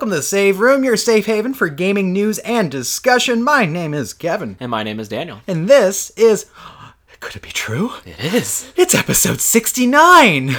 Welcome to the Save Room, your safe haven for gaming news and discussion. My name is Kevin, And my name is Daniel. and this is. Could it be true? It is. It's episode 69!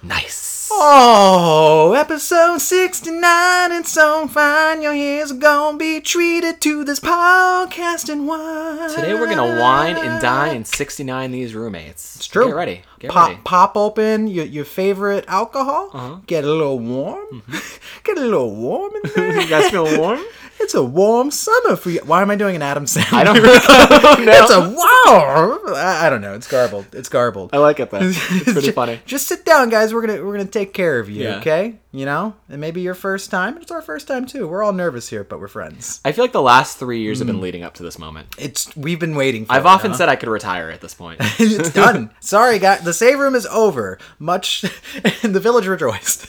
Nice. Oh, episode 69, it's so fine. Your ears are gonna be treated to this podcast and wine. Today we're gonna wine and dine and 69 these roommates. It's true. Get ready. Get pop, ready. pop open your, your favorite alcohol. Uh-huh. Get a little warm. Get a little warm in there. You guys feel warm? It's a warm summer for you. Why am I doing an Adam Sandler? I don't know. It's a wow. I, I don't know. It's garbled. It's garbled. I like it though. It's pretty Ju- funny. Just sit down, guys. We're gonna we're gonna take care of you. Yeah. Okay. You know, and maybe your first time. It's our first time too. We're all nervous here, but we're friends. I feel like the last three years have Mm. been leading up to this moment. It's we've been waiting. for I've it, often huh? said I could retire at this point. it's done. Sorry, guys. The save room is over. Much, and the village rejoiced.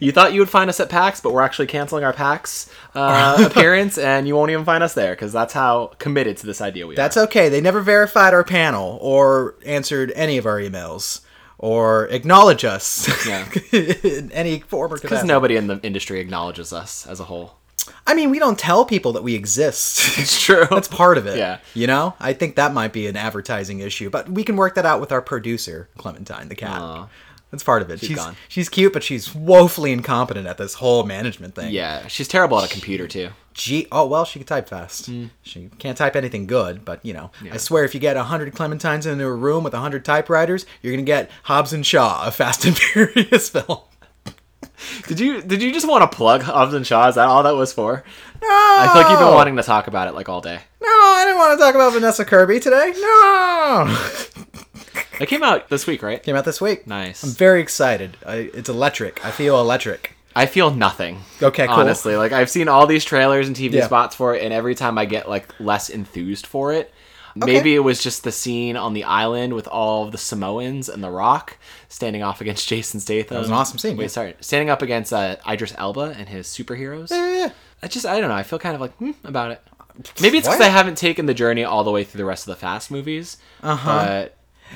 You thought you would find us at PAX, but we're actually canceling our PAX uh, appearance, and you won't even find us there because that's how committed to this idea we That's are. okay. They never verified our panel or answered any of our emails or acknowledge us Yeah. in any form or Because nobody in the industry acknowledges us as a whole. I mean, we don't tell people that we exist. It's true. That's part of it. Yeah. You know, I think that might be an advertising issue, but we can work that out with our producer, Clementine, the cat. Aw. That's part of it. She's gone. she's cute, but she's woefully incompetent at this whole management thing. Yeah, she's terrible at a computer too. Gee, oh well, she can type fast. Hmm. She can't type anything good, but you know, I swear, if you get hundred Clementines into a room with hundred typewriters, you're gonna get Hobbs and Shaw, a Fast and Furious film. Did you did you just want to plug Hobbs and Shaw? Is that all that was for? No, I feel like you've been wanting to talk about it like all day. No, I didn't want to talk about Vanessa Kirby today. No, It came out this week, right? came out this week. Nice. I'm very excited. I, it's electric. I feel electric. I feel nothing. Okay, cool. Honestly, like I've seen all these trailers and TV Yeah. spots for it, and every time I get like less enthused for it. Maybe it was just the scene on the island with all of the Samoans and The Rock standing off against Jason Statham. That was an awesome scene, Wait, yeah. sorry, standing up against uh, Idris Elba and his superheroes. Yeah, yeah, yeah. I just I don't know. I feel kind of like hmm, about it. Maybe it's because I haven't taken the journey all the way through the rest of the Fast movies. Uh huh.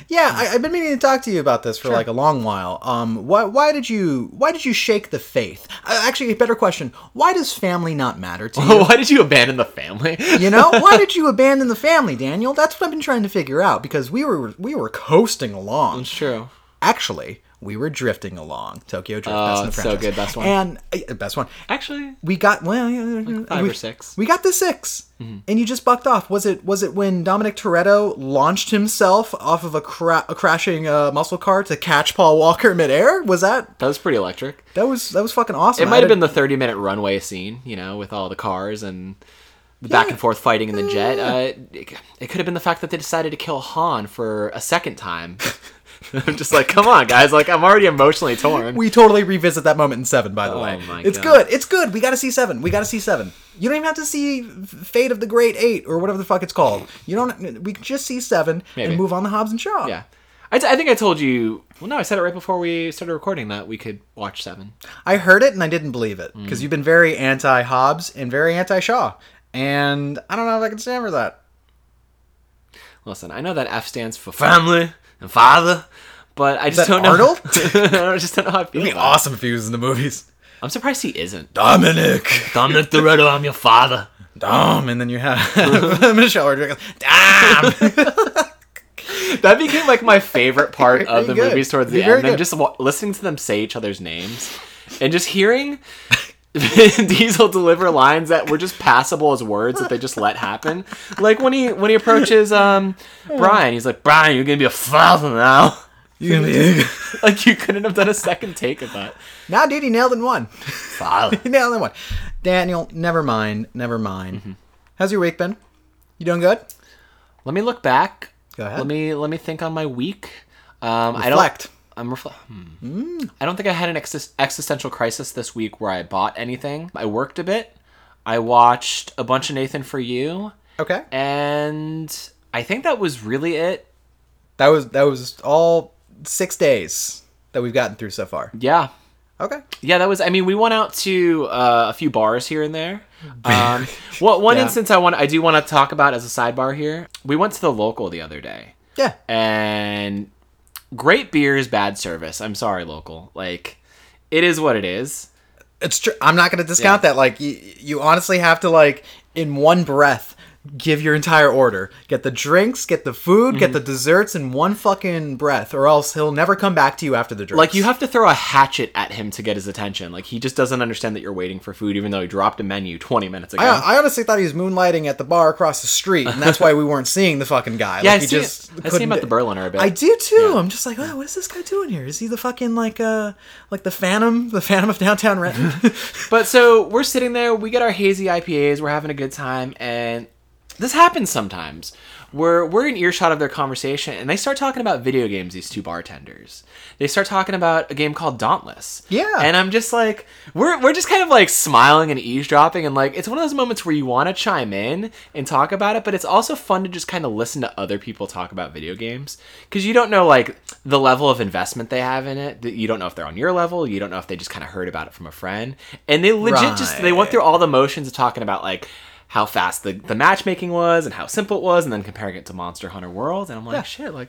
Yeah, I, I've been meaning to talk to you about this for like a long while. Um, why, why did you why did you shake the faith? Uh, actually, a better question: Why does family not matter to you? Why did you abandon the family? You know, why did you abandon the family, Daniel? That's what I've been trying to figure out because we were we were coasting along. it's true. Actually, we were drifting along. Tokyo Drift, Oh, best in the it's so good, best one. and uh, best one. Actually, We got well, yeah, five we, or six. We got the 6 Mm-hmm. and you just bucked off. Was it was it when Dominic Toretto launched himself off of a, cra- a crashing uh, muscle car to catch Paul Walker midair? Was that that was pretty electric. that was that was fucking awesome? It might have been the 30 minute runway scene, you know, with all the cars and the back Yeah. and forth fighting in the jet. Uh, it, it could have been the fact that they decided to kill Han for a second time. I'm just like, come on, guys. Like, I'm already emotionally torn. We totally revisit that moment in seven, by the Oh way. it's God. good. It's good. We got to see seven. We got to see seven. You don't even have to see Fate of the Great Eight or whatever the fuck it's called. You don't. We can just see seven Maybe. and move on to Hobbs and Shaw. yeah. I, t- I think I told you. Well, no, I said it right before we started recording that we could watch Seven. I heard it and I didn't believe it Mm. because you've been very anti Hobbs and very anti Shaw, and I don't know if I can stand for that. Listen, I know that F stands for family and father, but I just that don't know. Arnold? I just don't know how I feel. It'd be awesome if he was in the movies. I'm surprised he isn't. Dominic, Dominic Toretto, I'm your father. Dom, and then you have Michelle Rodriguez. Dom. That became like my favorite part of the good. movies towards the You're very end. Them good. just wa- listening to them say each other's names and just hearing Vin Diesel deliver lines that were just passable as words that they just let happen. Like when he when he approaches um Brian, he's like, "Brian, you're gonna be a father now." You gonna be Like you couldn't have done a second take of that. now, dude. He nailed in one. He nailed in one. Daniel, never mind. Never mind. Mm-hmm. How's your week been? You doing good? Let me look back. Go ahead. Let me let me think on my week. Um, I don't. Reflect. I'm reflect. Hmm. I don't think I had an exis- existential crisis this week where I bought anything. I worked a bit. I watched a bunch of Nathan for You, Okay. and I think that was really it. That was that was all six days that we've gotten through so far. Yeah, Okay. yeah, that was. I mean, we went out to uh, a few bars here and there. Um, what one Yeah. instance I want I do want to talk about as a sidebar here. We went to the local the other day. Yeah. and great beers, bad service. I'm sorry, local. Like, it is what it is. It's true. I'm not going to discount that. Like, you, you honestly have to, like, in one breath, give your entire order. Get the drinks, get the food, get Mm-hmm. the desserts in one fucking breath, or else he'll never come back to you after the drinks. Like you have to throw a hatchet at him to get his attention. Like he just doesn't understand that you're waiting for food, even though he dropped a menu 20 minutes ago. I, I honestly thought he was moonlighting at the bar across the street, and that's why we weren't seeing the fucking guy. yeah, like, I he see, just. I see him couldn't- at the Berliner a bit. I do too. Yeah. I'm just like, oh, what is this guy doing here? Is he the fucking like uh like the Phantom, the Phantom of downtown Renton? But so we're sitting there, we get our hazy IPAs, we're having a good time, and this happens sometimes. We're we're in earshot of their conversation, and they start talking about video games. These two bartenders, they start talking about a game called Dauntless. Yeah. and I'm just like, we're we're just kind of like smiling and eavesdropping, and like it's one of those moments where you want to chime in and talk about it, but it's also fun to just kind of listen to other people talk about video games because you don't know like the level of investment they have in it. You don't know if they're on your level. You don't know if they just kind of heard about it from a friend, and they legit just they went through all the motions of talking about like how fast the, the matchmaking was and how simple it was and then comparing it to monster hunter world and i'm like Yeah. shit like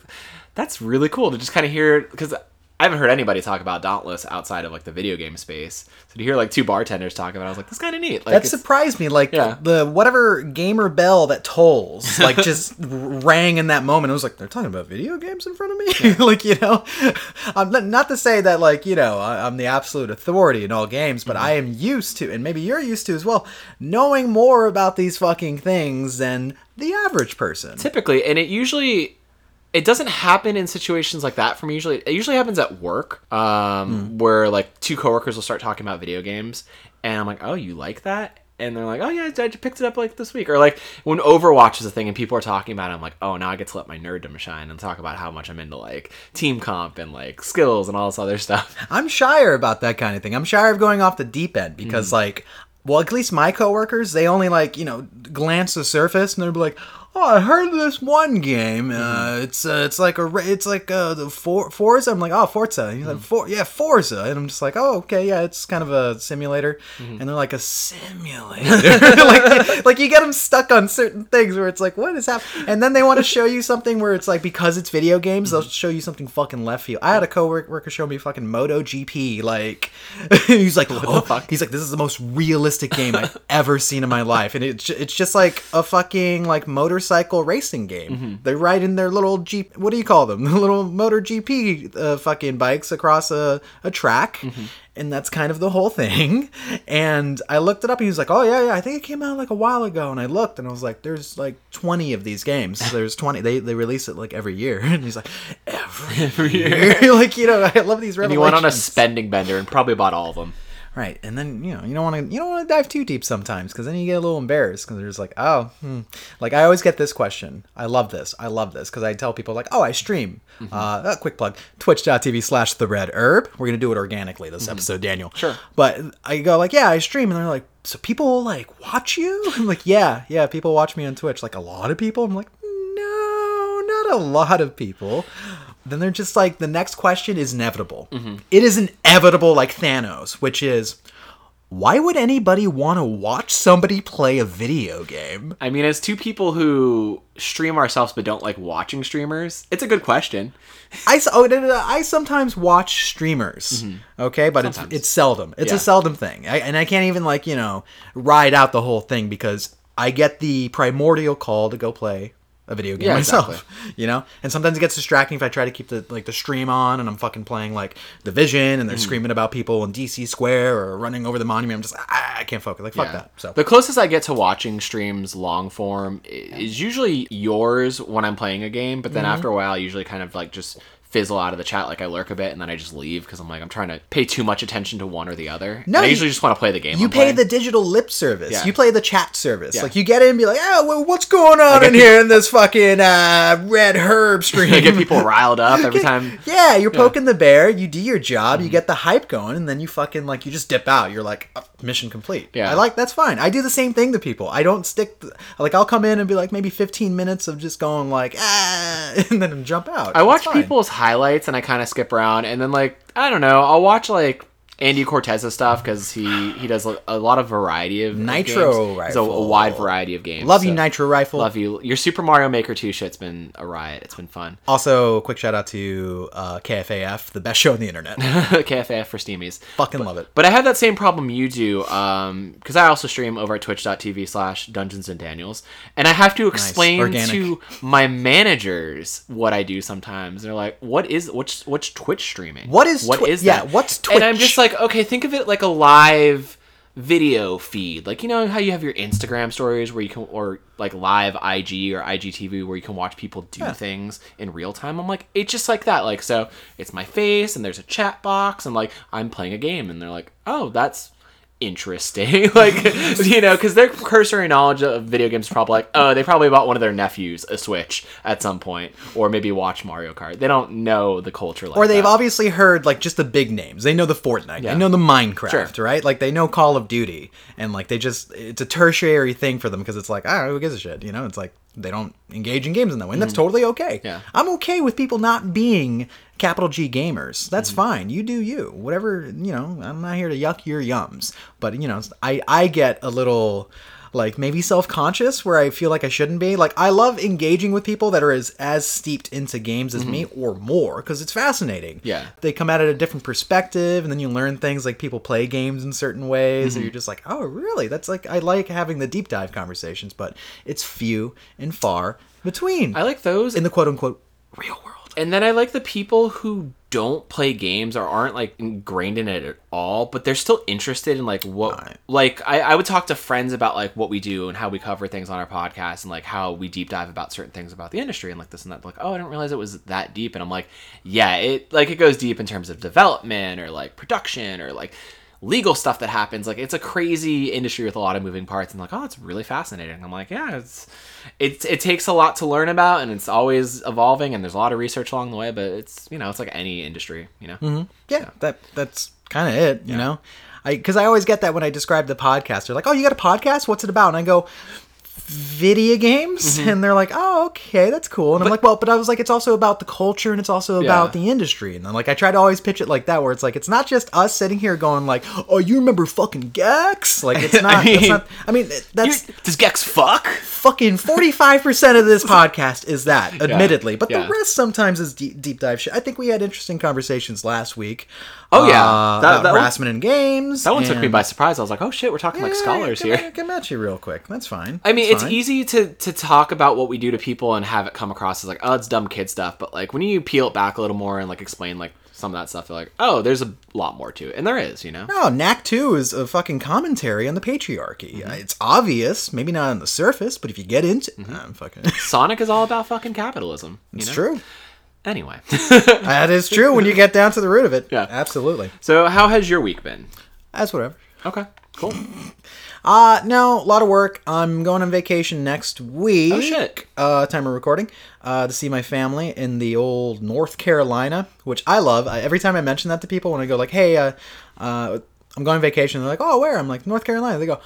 that's really cool to just kind of hear because i haven't heard anybody talk about dauntless outside of like the video game space so to hear like two bartenders talk about it i was like that's kind of neat like that surprised me. Like Yeah. the whatever gamer bell that tolls, like just rang in that moment. It was like they're talking about video games in front of me. like you know, I'm not, not to say that like you know I- I'm the absolute authority in all games, but mm-hmm. I am used to, and maybe you're used to as well, knowing more about these fucking things than the average person. typically and it usually it doesn't happen in situations like that for me. Usually it usually happens at work um, where like two coworkers will start talking about video games and i'm like oh you like that? And they're like oh yeah i just picked it up like this week. Or like when overwatch is a thing and people are talking about it i'm like oh now i get to let my nerddom shine and talk about how much i'm into like team comp and like skills and all this other stuff. I'm shyer about that kind of thing. I'm shyer of going off the deep end because, Mm. like, well, at least my coworkers, they only like you know glance the surface and they'll be like, "Oh, I heard this one game. Uh, Mm-hmm. it's uh, it's like a it's like uh, the For- Forza." I'm like, "Oh, Forza." And he's Mm. like, For- "Yeah, Forza," and I'm just like, "Oh, okay, yeah, it's kind of a simulator." Mm-hmm. And they're like, "A simulator." like, like you get them stuck on certain things where it's like, "What is happening?" And then they want to show you something where it's like because it's video games, they'll show you something fucking left field. I had a coworker show me fucking Moto GP. Like, he's like, "Oh, fuck? he's like, this is the most realistic game I've ever seen in my life, and it's it's just like a fucking like motorcycle racing game. They ride in their little jeep. What do you call them? The little motor GP uh, fucking bikes across a a track. And that's kind of the whole thing. And I looked it up and he was like, Oh yeah, yeah, I think it came out like a while ago. And I looked and I was like, There's like twenty of these games. There's twenty they they release it like every year. And he's like, Every, year. like, you know, I love these and revelations. you went on a spending bender and probably bought all of them Right, and then you know you don't want to you don't want to dive too deep sometimes because then you get a little embarrassed because there's like oh hmm. like I always get this question I love this I love this because I tell people like oh I stream. Uh, a quick plug twitch.tv slash the red herb. We're gonna do it organically this episode Daniel. Sure. but I go like yeah I stream and they're like so people like watch you? I'm like yeah yeah people watch me on Twitch. Like a lot of people? I'm like no not a lot of people then they're just like the next question is inevitable. Mm-hmm. It is inevitable like Thanos, which is why would anybody want to watch somebody play a video game? I mean, as two people who stream ourselves but don't like watching streamers, it's a good question. I oh, no, no, no, I sometimes watch streamers, mm-hmm. okay, but Sometimes. it's it's seldom. It's Yeah. a seldom thing, I, and I can't even like you know ride out the whole thing because I get the primordial call to go play a video game Yeah, myself, exactly. you know. And sometimes it gets distracting if I try to keep the like the stream on and I'm fucking playing like Division and they're Mm. screaming about people in DC Square or running over the monument. I'm just ah, I can't focus. Like fuck Yeah. that. So the closest I get to watching streams long form is usually yours when I'm playing a game, but then Mm-hmm. after a while, I usually kind of like just fizzle out of the chat, like I lurk a bit, and then I just leave because I'm like I'm trying to pay too much attention to one or the other. No, And I you- usually just want to play the game. You I'm pay playing. the digital lip service. Yeah. You play the chat service. Yeah. Like you get in and be like, oh, well, what's going on get in here in this fucking uh, red herb stream? I get people riled up every time. Yeah, you're poking the bear. You do your job. Mm-hmm. You get the hype going, and then you fucking like you just dip out. You're like "Oh, mission complete. Yeah. I like that's fine. I do the same thing to people. I don't stick. like I'll come in and be like maybe 15 minutes of just going like ah, and then jump out. I watch people's highlights and I kind of skip around, and then like I don't know, I'll watch like Andy Cortez's stuff because he he does a, lot of variety of Nitro games. He's a, a wide variety of games. Love you, Nitro Rifle. Love you. Your Super Mario Maker 2 shit's been a riot. It's been fun. Also, quick shout out to uh, KFAF, the best show on the internet. KFAF for Steamies. Fucking love it. But I have that same problem you do, because I also stream over at twitch.tv slash Dungeons and Daniels, and I have to explain Organic. to my managers what I do sometimes. They're like, "What is what's what's Twitch streaming? What is what Twi- is yeah, that? what's Twitch?" And I'm just like, okay, think of it like a live video feed. Like you know how you have your instagram stories where you can or like live ig or igtv where you can watch people do things in real time? I'm like it's just like that. Like so it's my face and there's a chat box and like i'm playing a game and they're like oh that's interesting like you know because their cursory knowledge of video games is probably like oh they probably bought one of their nephews a switch at some point or maybe watch mario kart they don't know the culture like Or they've that. obviously heard like just the big names. They know the Fortnite. Yeah. They know the Minecraft, Sure. right? Like they know Call of Duty, and like they just it's a tertiary thing for them because it's like ah, who gives a shit? You know, it's like they don't engage in games in that way, and that's totally okay. Mm-hmm. Yeah. I'm okay with people not being capital G gamers. That's Mm-hmm. fine. You do you. Whatever you know. I'm not here to yuck your yums, but you know, I I get a little like maybe self-conscious where I feel like I shouldn't be. Like I love engaging with people that are as as steeped into games as me or more because it's fascinating. Mm-hmm. Yeah. They come at it a different perspective and then you learn things like people play games in certain ways Mm-hmm. and you're just like, "Oh, really?" That's like I like having the deep dive conversations, but it's few and far between i like those in the quote-unquote real world. And then I like the people who don't play games or aren't like ingrained in it at all, but they're still interested in like what Right. like I, I would talk to friends about like what we do and how we cover things on our podcast and like how we deep dive about certain things about the industry and like this and that. Like, oh I didn't realize it was that deep and I'm like, yeah, it like it goes deep in terms of development or like production or like legal stuff that happens. Like it's a crazy industry with a lot of moving parts and like, oh it's really fascinating. I'm like, yeah, it's it, it takes a lot to learn about and it's always evolving and there's a lot of research along the way but it's you know it's like any industry you know mm-hmm. Yeah, that that's kind of it, you know. I because I always get that when I describe the podcast. They're like, "Oh, you got a podcast? What's it about?" And I go, "Video games." Mm-hmm. And they're like, "Oh, okay, that's cool." And I'm like, "Well, but I was like, it's also about the culture and it's also about Yeah. the industry." And then like I try to always pitch it like that, where it's like it's not just us sitting here going like, "Oh, you remember fucking Gex?" Like it's not. mean- not I mean, that's You- does gex fuck fucking 45% of this podcast is that admittedly but yeah. the rest sometimes is deep, deep dive shit i think we had interesting conversations last week Oh, yeah. uh, That- about that one- harassment in games that one took me by surprise i was like oh shit we're talking like Yeah, scholars here at- come at you real quick that's fine I mean, That's it's easy to to talk about what we do to people and have it come across as like, oh, it's dumb kid stuff. But like when you peel it back a little more and like explain like some of that stuff, they're like, oh, there's a lot more to it, and there is, you know. no knack 2 is a fucking commentary on the patriarchy Mm-hmm. Uh, it's obvious maybe not on the surface but if you get into I'm fucking Sonic is all about fucking capitalism. You it's know? true Anyway, that is true when you get down to the root of it Yeah. absolutely so how has your week been? that's whatever Okay, cool. Uh, no, a lot of work. I'm going on vacation next week. Oh, shit. Uh, time of recording. Uh, to see my family in the old North Carolina, which I love. I, every time I mention that to people, when I go like, "Hey, uh, uh, I'm going on vacation," they're like, "Oh, where?" I'm like, "North Carolina." They go,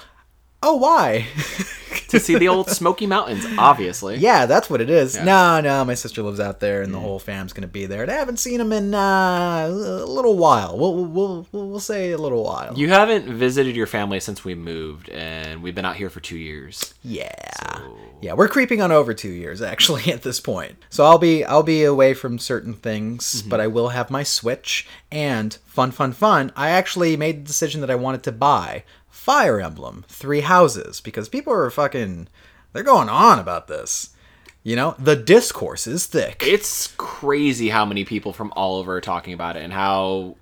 "Oh, why?" to see the old Smoky Mountains, obviously. yeah, that's what it is. Yeah. No, no, my sister lives out there, and the whole fam's gonna be there. And I haven't seen them in uh, a little while. We'll we'll we'll, we'll say a little while. You haven't visited your family since we moved, and we've been out here for two years. Yeah. Yeah, we're creeping on over 2 years actually at this point. So I'll be I'll be away from certain things, but I will have my Switch and fun fun fun. I actually made the decision that I wanted to buy Fire Emblem 3 Houses because people are fucking they're going on about this. You know, the discourse is thick. It's crazy how many people from all over are talking about it and how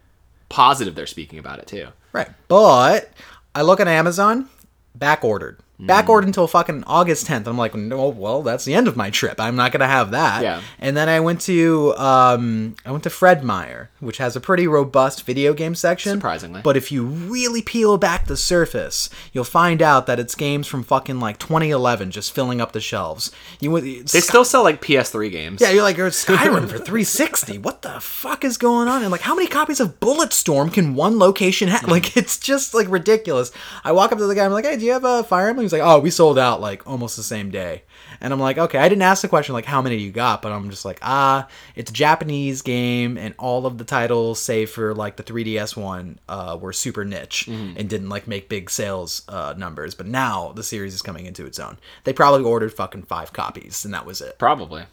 positive they're speaking about it too. Right. But I look at Amazon, back ordered. Hmm. Back ordered until fucking August 10th. I'm like, no, well, that's the end of my trip. I'm not gonna have that. Yeah. And then I went to um, I went to Fred Meyer, which has a pretty robust video game section. Surprisingly. But if you really peel back the surface, you'll find out that it's games from fucking like 2011 just filling up the shelves. You They still sell like PS3 games. yeah, you're like, you're Skyrim for 360. What the fuck is going on? And like, how many copies of Bulletstorm can one location have? Like, it's just like ridiculous. I walk up to the guy, I'm like, hey, do you have a Fire Emblem? He's like, oh, we sold out like almost the same day. And I'm like, okay, I didn't ask the question like how many you got, but I'm just like, ah, it's a Japanese game, and all of the titles, save for like the 3DS one, uh, were super niche and didn't like make big sales uh, numbers. But now the series is coming into its own. They probably ordered fucking five copies, and that was it. Probably.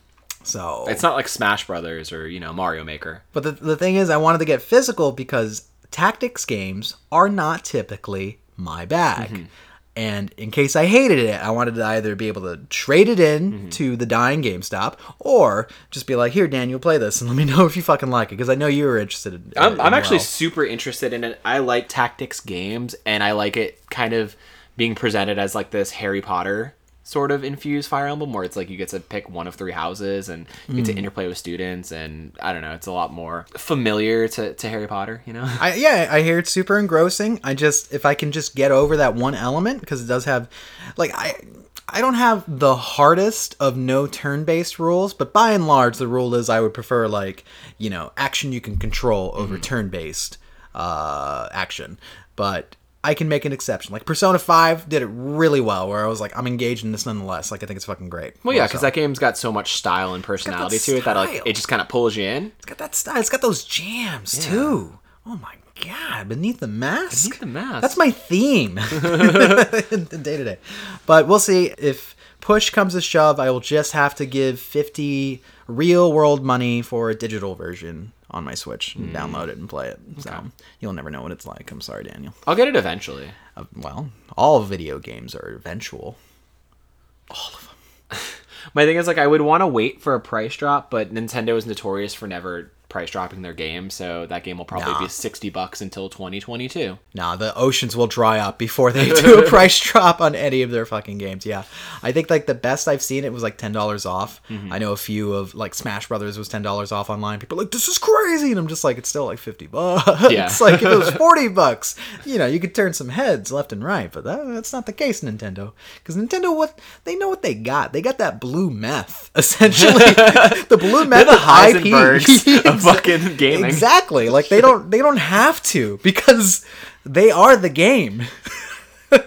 So It's not like Smash Brothers or you know Mario Maker. But the, the thing is, I wanted to get physical because tactics games are not typically my bag. And in case I hated it, I wanted to either be able to trade it in mm-hmm. to the dying GameStop or just be like, here, Daniel, play this and let me know if you fucking like it. Because I know you were interested in I'm, in I'm actually well. super interested in it. I like tactics games, and I like it kind of being presented as like this Harry Potter sort of infused Fire Emblem, where it's like you get to pick one of three houses and you get to interplay with students, and I don't know, it's a lot more familiar to, to Harry Potter, you know? I, yeah, I hear it's super engrossing. I just if I can just get over that one element because it does have, like I. I don't have the hardest of no turn-based rules, but by and large, the rule is I would prefer like you know action you can control over turn-based uh, action. But I can make an exception. Like Persona Five did it really well, where I was like, I'm engaged in this nonetheless. Like I think it's fucking great. Well, yeah, because that game's got so much style and personality to it that like it just kind of pulls you in. it's got that style. It's got those jams too. Oh my god! Beneath the mask. Beneath the Mask. That's my theme day to day. But we'll see if push comes to shove. I will just have to give fifty real world money for a digital version on my Switch and download it and play it. So you'll never know what it's like. I'm sorry, Daniel. I'll get it eventually. Uh, well, all video games are eventual. All of them. my thing is like I would want to wait for a price drop, but Nintendo is notorious for never price dropping their game, so that game will probably Nah. be 60 bucks until 2022. Nah, the oceans will dry up before they do a price drop on any of their fucking games. Yeah, I think like the best I've seen it was like ten dollars off. Mm-hmm. I know a few of like Smash Brothers was ten dollars off online. People are like this is crazy, and I'm just like it's still like fifty bucks. Yeah. it's like if it was forty bucks, you know, you could turn some heads left and right. But that, that's not the case, Nintendo, because Nintendo what they know what they got. They got that blue meth essentially, the blue meth the high of fucking gaming. Exactly. Like they don't they don't have to because they are the game.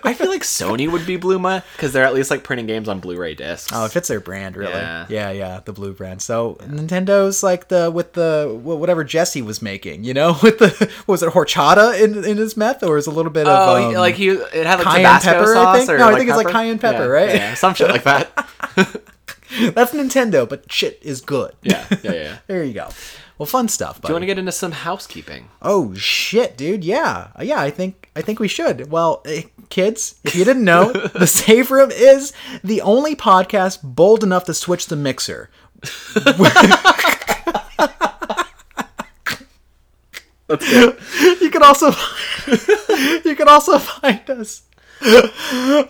I feel like Sony would be Bluma because they're at least like printing games on Blu-ray discs. Oh, it fits their brand, really. Yeah. Yeah, yeah, the blue brand. So Nintendo's like the with the whatever Jesse was making, you know, with the was it horchata in in his meth, or is a little bit of Oh, um, like he it had like cayenne Tabasco pepper, I think? or No, I like think it's like cayenne pepper, Yeah, right? Yeah, some shit like that. that's Nintendo, but shit is good. Yeah, yeah, yeah. there you go. Well, fun stuff. Do you want to get into some housekeeping? Oh shit, dude! Yeah, yeah. I think I think we should. Well, eh, kids, if you didn't know, the Save Room is the only podcast bold enough to switch the mixer. you can also you can also find us.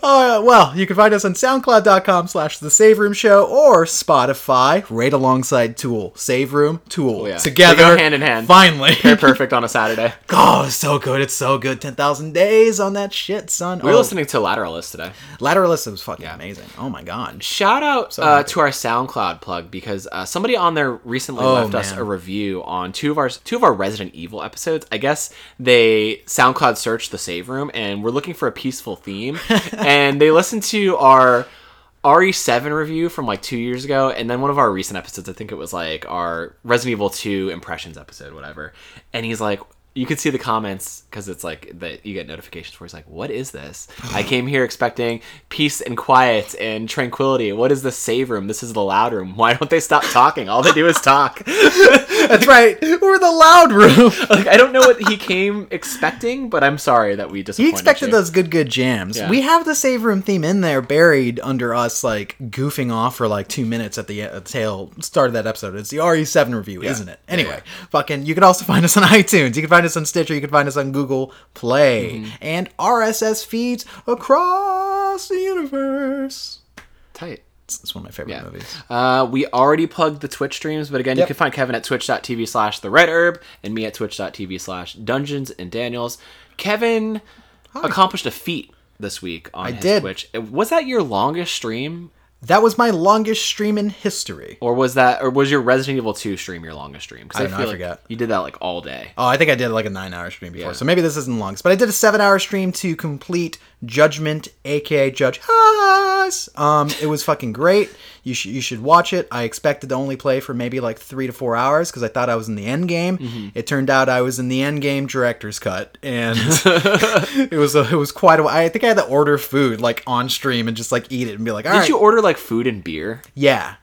Uh, well, you can find us on soundcloud.com slash the save room show or Spotify, right alongside Tool. Save room, Tool. yeah. Together. Hand in hand. Finally. They're perfect on a Saturday. Oh, it's so good. It's so good. 10,000 days on that shit, son. We were oh, listening to Lateralus today. Lateralus was fucking amazing. Oh my god. Shout out uh, to our SoundCloud plug because uh, somebody on there recently Oh, left us a review on two of our two of our Resident Evil episodes. I guess they SoundCloud searched the save room and we're looking for a peaceful theme, and they listened to our RE7 review from like two years ago, and then one of our recent episodes. I think it was like our Resident Evil 2 impressions episode, whatever. And he's like. You can see the comments because it's like that you get notifications where he's like, "What is this? I came here expecting peace and quiet and tranquility. What is the save room? This is the loud room. Why don't they stop talking? All they do is talk." That's right. We're the loud room. like I don't know what he came expecting, but I'm sorry that we disappointed He expected you. those good, good jams. Yeah. We have the save room theme in there, buried under us, like goofing off for like two minutes at the uh, tail start of that episode. It's the RE7 review, isn't it? Anyway, fucking, you can also find us on iTunes. You can find us on Stitcher. You can find us on Google Play Mm-hmm. and RSS feeds across the universe. Tight. It's, one of my favorite Yeah. movies. Uh, we already plugged the Twitch streams, but again, you can find Kevin at twitch.tv slash the red herb and me at twitch.tv slash dungeons and daniels. Kevin accomplished a feat this week on his did. Twitch. Was that your longest stream? That was my longest stream in history. Or was that or was your Resident Evil 2 stream your longest stream? I don't know, I like forget. You did that like all day. Oh, I think I did like a nine hour stream before. Yeah. So maybe this isn't longest. But I did a seven hour stream to complete Judgment, aka Judge Haas. Um, it was fucking great. You should you should watch it. I expected to only play for maybe like three to four hours because I thought I was in the end game. Mm-hmm. It turned out I was in the end game director's cut, and it was a, it was quite a. I think I had to order food like on stream and just like eat it and be like, all Did right, you order like food and beer? yeah.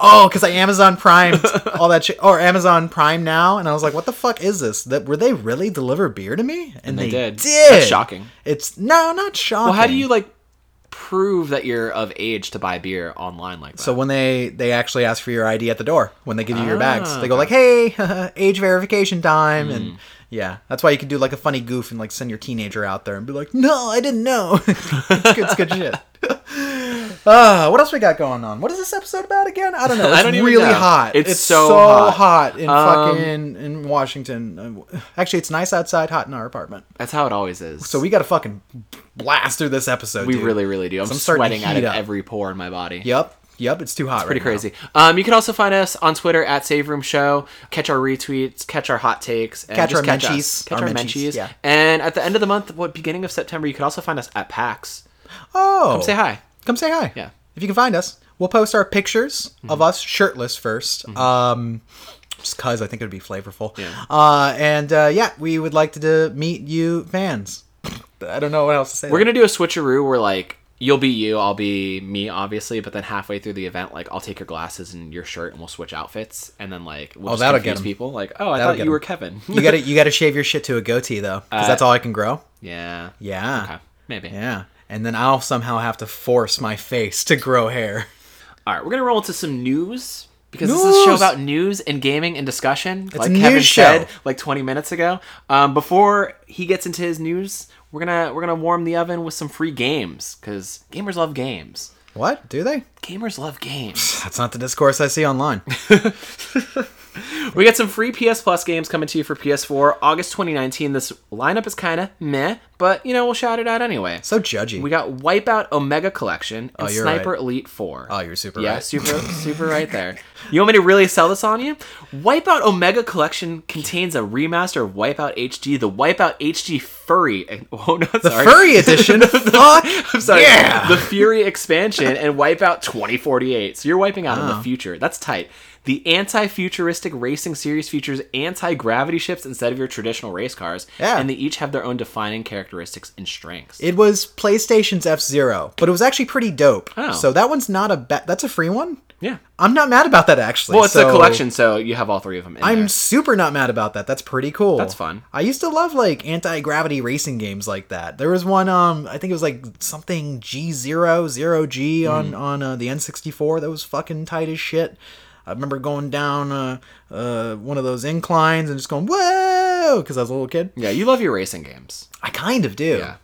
Oh, because I Amazon Prime all that shit, or Amazon Prime now, and I was like, "What the fuck is this? That were they really deliver beer to me?" And, they did. Did That's shocking. It's no, not shocking. Well, how do you like prove that you're of age to buy beer online like that? So when they they actually ask for your ID at the door when they give you your bags, Ah, they go like, "Hey, age verification time," and yeah, that's why you can do like a funny goof and like send your teenager out there and be like, "No, I didn't know." it's, good, it's good shit. Uh, what else we got going on? What is this episode about again? I don't know. It's I don't really know. hot. It's so hot. in Um, fucking in Washington. Actually, it's nice outside, hot in our apartment. That's how it always is. So we got to fucking blast through this episode. we dude. really, really do. I'm, I'm sweating out of up. every pore in my body. Yep. Yep. It's too hot. It's Pretty right crazy. Um, you can also find us on Twitter at Save Room Show. Catch our retweets, catch our hot takes, and Catch just our catch menchies. us. Catch Our our, menchies, menchies. yeah. And at the end of the month, what beginning of September, you can also find us at PAX. Oh, Come say hi. Come say hi. Yeah. If you can find us, we'll post our pictures Mm-hmm. of us shirtless 1st Um, just cause I think it would be flavorful. Yeah. Uh, and uh, yeah, we would like to do, meet you fans. I don't know what else to say. We're gonna do a switcheroo where like you'll be you, I'll be me, obviously. But then halfway through the event, like I'll take your glasses and your shirt, and we'll switch outfits. And then like we'll Oh, just that'll confuse get 'em. people. Like, oh, I That'll thought you were Kevin. you gotta you gotta shave your shit to a goatee though, because Uh, that's all I can grow. yeah. Yeah. Okay. Maybe. Yeah. And then I'll somehow have to force my face to grow hair. All right, we're gonna roll into some news because this is a show about news and gaming and discussion. a like news Kevin show. said like 20 minutes ago. Um, before he gets into his news, we're gonna we're gonna warm the oven with some free games because gamers love games. What? Do they? Gamers love games. That's not the discourse I see online. we got some free PS Plus games coming to you for PS4 August 2019. This lineup is kind of meh, but you know we'll shout it out anyway. So judgy. We got Wipeout Omega Collection and oh, you're Sniper right. Elite 4. oh, you're super Yeah, right. super, super right there. You want me to really sell this on you? Wipeout Omega Collection contains a remaster of Wipeout HD, the Wipeout HD Furry. Oh no, the sorry. furry edition. Fuck. I'm sorry. Yeah. The Fury expansion and Wipeout 2048. So you're wiping out in Oh. the uh-huh. future. That's tight. The anti-futuristic racing series features anti-gravity ships instead of your traditional race cars, Yeah. and they each have their own defining characteristics and strengths. It was PlayStation's F Zero, but it was actually pretty dope. Oh. So that one's not a ba- that's a free one. yeah. I'm not mad about that actually. Well, it's So a collection, so you have all three of them. In I'm there. super not mad about that. That's pretty cool. That's fun. I used to love like anti gravity racing games like that. There was one, um, I think it was like something G zero zero G on Mm. on uh, the N64 that was fucking tight as shit. I remember going down uh, uh, one of those inclines and just going whoa because I was a little kid. Yeah, you love your racing games. I kind of do. Yeah.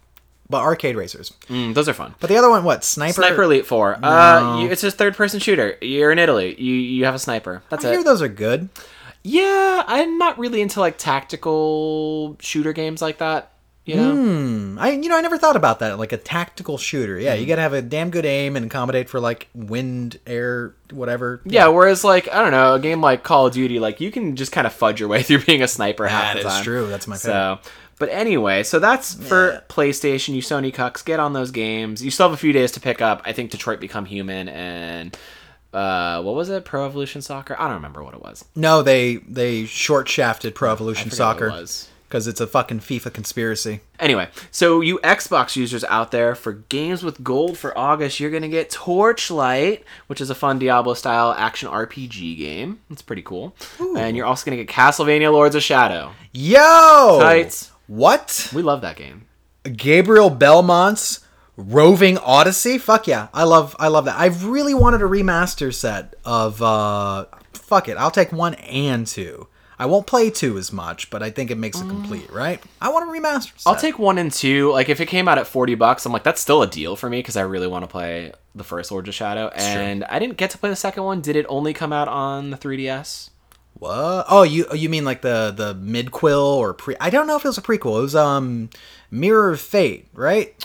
But arcade racers. Mm, those are fun. But the other one, what sniper? Sniper Elite Four. Uh, you, it's a third-person shooter. You're in Italy. You you have a sniper. That's I hear it. those are good. Yeah, I'm not really into like tactical shooter games like that. You know. Hmm. I you know I never thought about that like a tactical shooter. Yeah, Mm-hmm. you gotta have a damn good aim and accommodate for like wind, air, whatever. Yeah, whereas like I don't know, a game like Call of Duty, like you can just kind of fudge your way through being a sniper half That the is time. true. That's my favorite. So, but anyway, so that's for PlayStation. You Sony cucks, get on those games. You still have a few days to pick up. I think Detroit Become Human and uh, what was it? Pro Evolution Soccer. I don't remember what it was. No, they they short shafted Pro Evolution Soccer What it was. Because it's a fucking FIFA conspiracy. Anyway, so you Xbox users out there, for games with gold for August, you're gonna get Torchlight, which is a fun Diablo-style action RPG game. It's pretty cool. And you're also gonna get Castlevania: Lords of Shadow. Yo, Tights. What? We love that game. Gabriel Belmont's Roving Odyssey? Fuck yeah, I love I love that. I've really wanted a remaster set of uh, fuck it. I'll take one and two. I won't play two as much, but I think it makes it complete, right? I want a remaster. Set. I'll take one and two. Like if it came out at forty bucks, I'm like that's still a deal for me because I really want to play the first Lords of Shadow, and I didn't get to play the second one. Did it only come out on the 3DS? What? Oh, you you mean like the the midquel or pre? I don't know if it was a prequel. It was um Mirror of Fate, right?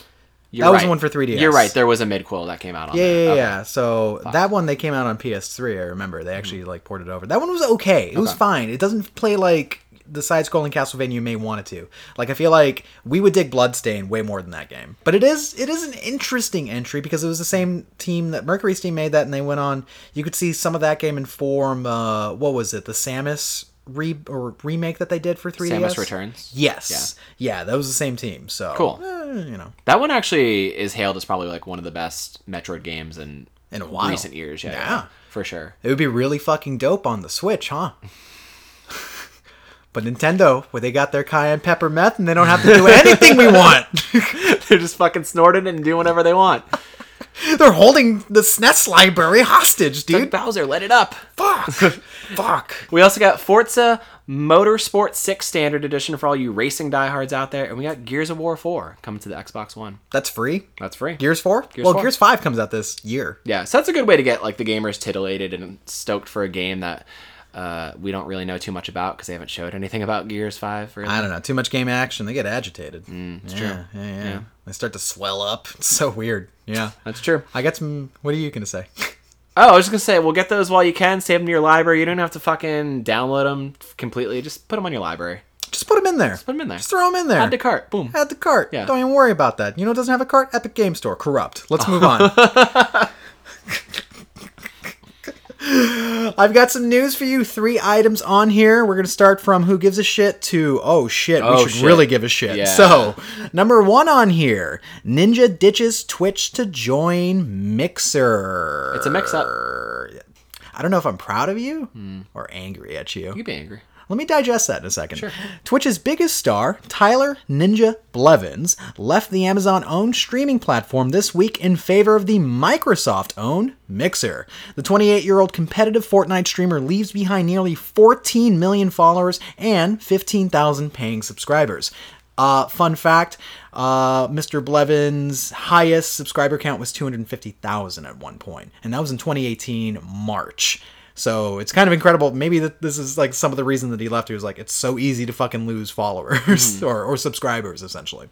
You're That was the one for 3DS. You're right. There was a midquel that came out on Yeah, there. yeah, Okay. yeah. So that one they came out on PS3. I remember they actually like ported it over. That one was okay. It was fine. It doesn't play like the side-scrolling Castlevania you may want it to. Like I feel like we would dig Bloodstain way more than that game. But it is it is an interesting entry because it was the same team that Mercury Steam made that, and they went on. You could see some of that game inform. Uh, what was it? The Samus re or remake that they did for 3DS. Samus Returns. Yes. Yeah. that was the same team. So Cool. eh, you know, That one actually is hailed as probably like one of the best Metroid games in In a while. recent years. Yeah, Yeah. yeah, for sure. it would be really fucking dope on the Switch, huh? But Nintendo, where they got their cayenne pepper meth and they don't have to do anything we want. They're just fucking snorting and doing whatever they want. They're holding the SNES library hostage, Dude, dude. Bowser, let it up. Fuck. Fuck. We also got Forza Motorsport 6 Standard Edition for all you racing diehards out there, and we got Gears of War 4 coming to the Xbox One. That's free. That's free. Gears 4? Gears well, 4. Gears 5 comes out this year. Yeah, so that's a good way to get like the gamers titillated and stoked for a game that uh, we don't really know too much about because they haven't showed anything about Gears 5. Really. I don't know. Too much game action. They get agitated. Mm, it's yeah, true. Yeah, yeah, Yeah. They start to swell up. It's so weird. Yeah. That's true. I got some. What are you going to say? Oh, I was just gonna say, well, get those while you can. Save them to your library. You don't have to fucking download them completely. Just put them on your library. Just put them in there. Just Put them in there. Just throw them in there. Add to cart. Boom. Add the cart. Yeah. Don't even worry about that. You know it doesn't have a cart? Epic Game Store. Corrupt. Let's move on. I've got some news for you. Three items on here. We're going to start from who gives a shit to oh shit, we Oh, should shit. really give a shit. Yeah. So, number one on here Ninja ditches Twitch to join Mixer. It's a mix-up. I don't know if I'm proud of you hmm. or angry at you. You'd be angry. Let me digest that in a second. Sure. Twitch's biggest star, Tyler Ninja Blevins, left the Amazon owned streaming platform this week in favor of the Microsoft owned Mixer. The 28 year old competitive Fortnite streamer leaves behind nearly 14 million followers and 15,000 paying subscribers. Uh, fun fact uh, Mr. Blevins' highest subscriber count was 250,000 at one point, and that was in 2018 March. So it's kind of incredible. Maybe that this is like some of the reason that he left. He was like, it's so easy to fucking lose followers or, or subscribers, essentially.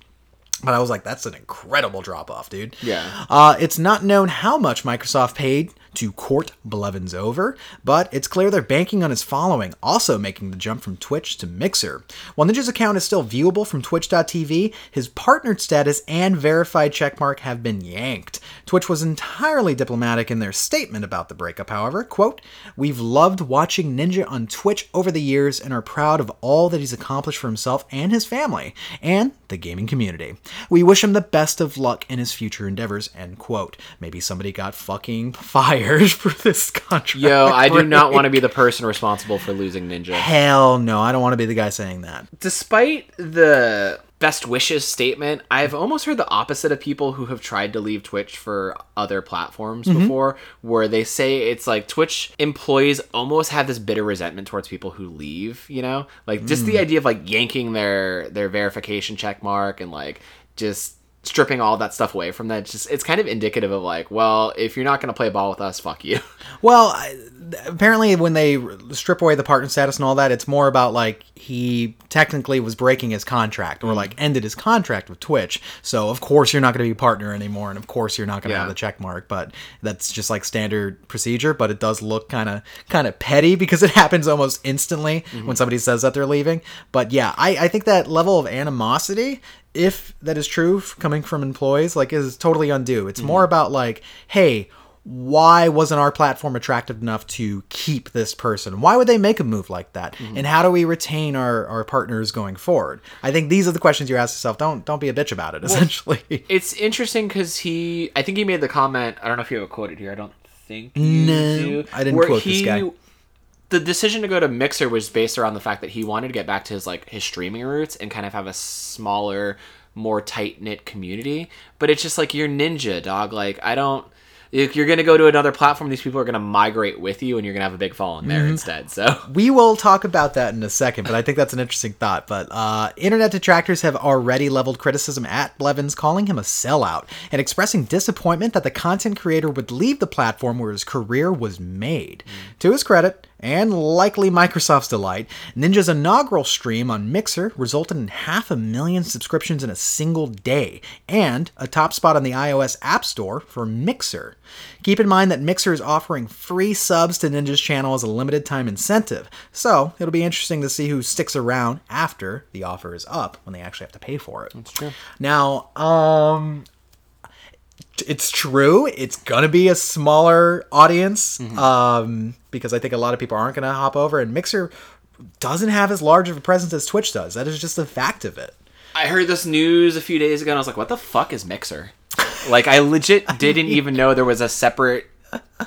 But I was like, that's an incredible drop off, dude. Yeah. Uh, it's not known how much Microsoft paid to court Blevins over, but it's clear they're banking on his following, also making the jump from Twitch to Mixer. While Ninja's account is still viewable from Twitch.tv, his partnered status and verified checkmark have been yanked. Twitch was entirely diplomatic in their statement about the breakup, however. Quote, We've loved watching Ninja on Twitch over the years and are proud of all that he's accomplished for himself and his family, and the gaming community. We wish him the best of luck in his future endeavors, end quote. Maybe somebody got fucking fired for this contract. Yo, I do not want to be the person responsible for losing Ninja. Hell no, I don't want to be the guy saying that. Despite the best wishes statement, I've almost heard the opposite of people who have tried to leave Twitch for other platforms mm-hmm. before, where they say it's like Twitch employees almost have this bitter resentment towards people who leave, you know? Like just the mm. idea of like yanking their their verification check mark and like just stripping all that stuff away from that it's just it's kind of indicative of like well if you're not going to play ball with us fuck you Well, I, apparently, when they strip away the partner status and all that, it's more about like he technically was breaking his contract or mm. like ended his contract with Twitch. So of course you're not going to be partner anymore, and of course you're not going to Yeah. have the check mark. But that's just like standard procedure. But it does look kind of kind of petty because it happens almost instantly mm-hmm. when somebody says that they're leaving. But yeah, I, I think that level of animosity. If that is true coming from employees, like is totally undue. It's mm-hmm. more about like, hey, why wasn't our platform attractive enough to keep this person? Why would they make a move like that? Mm-hmm. And how do we retain our, our partners going forward? I think these are the questions you ask yourself. Don't don't be a bitch about it. Essentially, it's interesting because he i think he made the comment i don't know if you have it quoted here i don't think you No, do, I didn't quote this guy. The decision to go to mixer was based around the fact that he wanted to get back to his like his streaming roots and kind of have a smaller more tight-knit community but it's just like you're ninja dog like i don't if you're gonna go to another platform these people are gonna migrate with you and you're gonna have a big following there Mm-hmm. instead so we will talk about that in a second, but I think that's an interesting thought. But uh, internet detractors have already leveled criticism at Blevins, calling him a sellout and expressing disappointment that the content creator would leave the platform where his career was made. To his credit, and likely Microsoft's delight, Ninja's inaugural stream on Mixer resulted in half a million subscriptions in a single day, and a top spot on the iOS App Store for Mixer. Keep in mind that Mixer is offering free subs to Ninja's channel as a limited time incentive, so it'll be interesting to see who sticks around after the offer is up when they actually have to pay for it. That's true. Now, um, it's true. It's gonna be a smaller audience, um, because I think a lot of people aren't gonna hop over, and Mixer doesn't have as large of a presence as Twitch does. That is just a fact of it. I heard this news a few days ago and I was like, what the fuck is Mixer? Like, I legit didn't even know there was a separate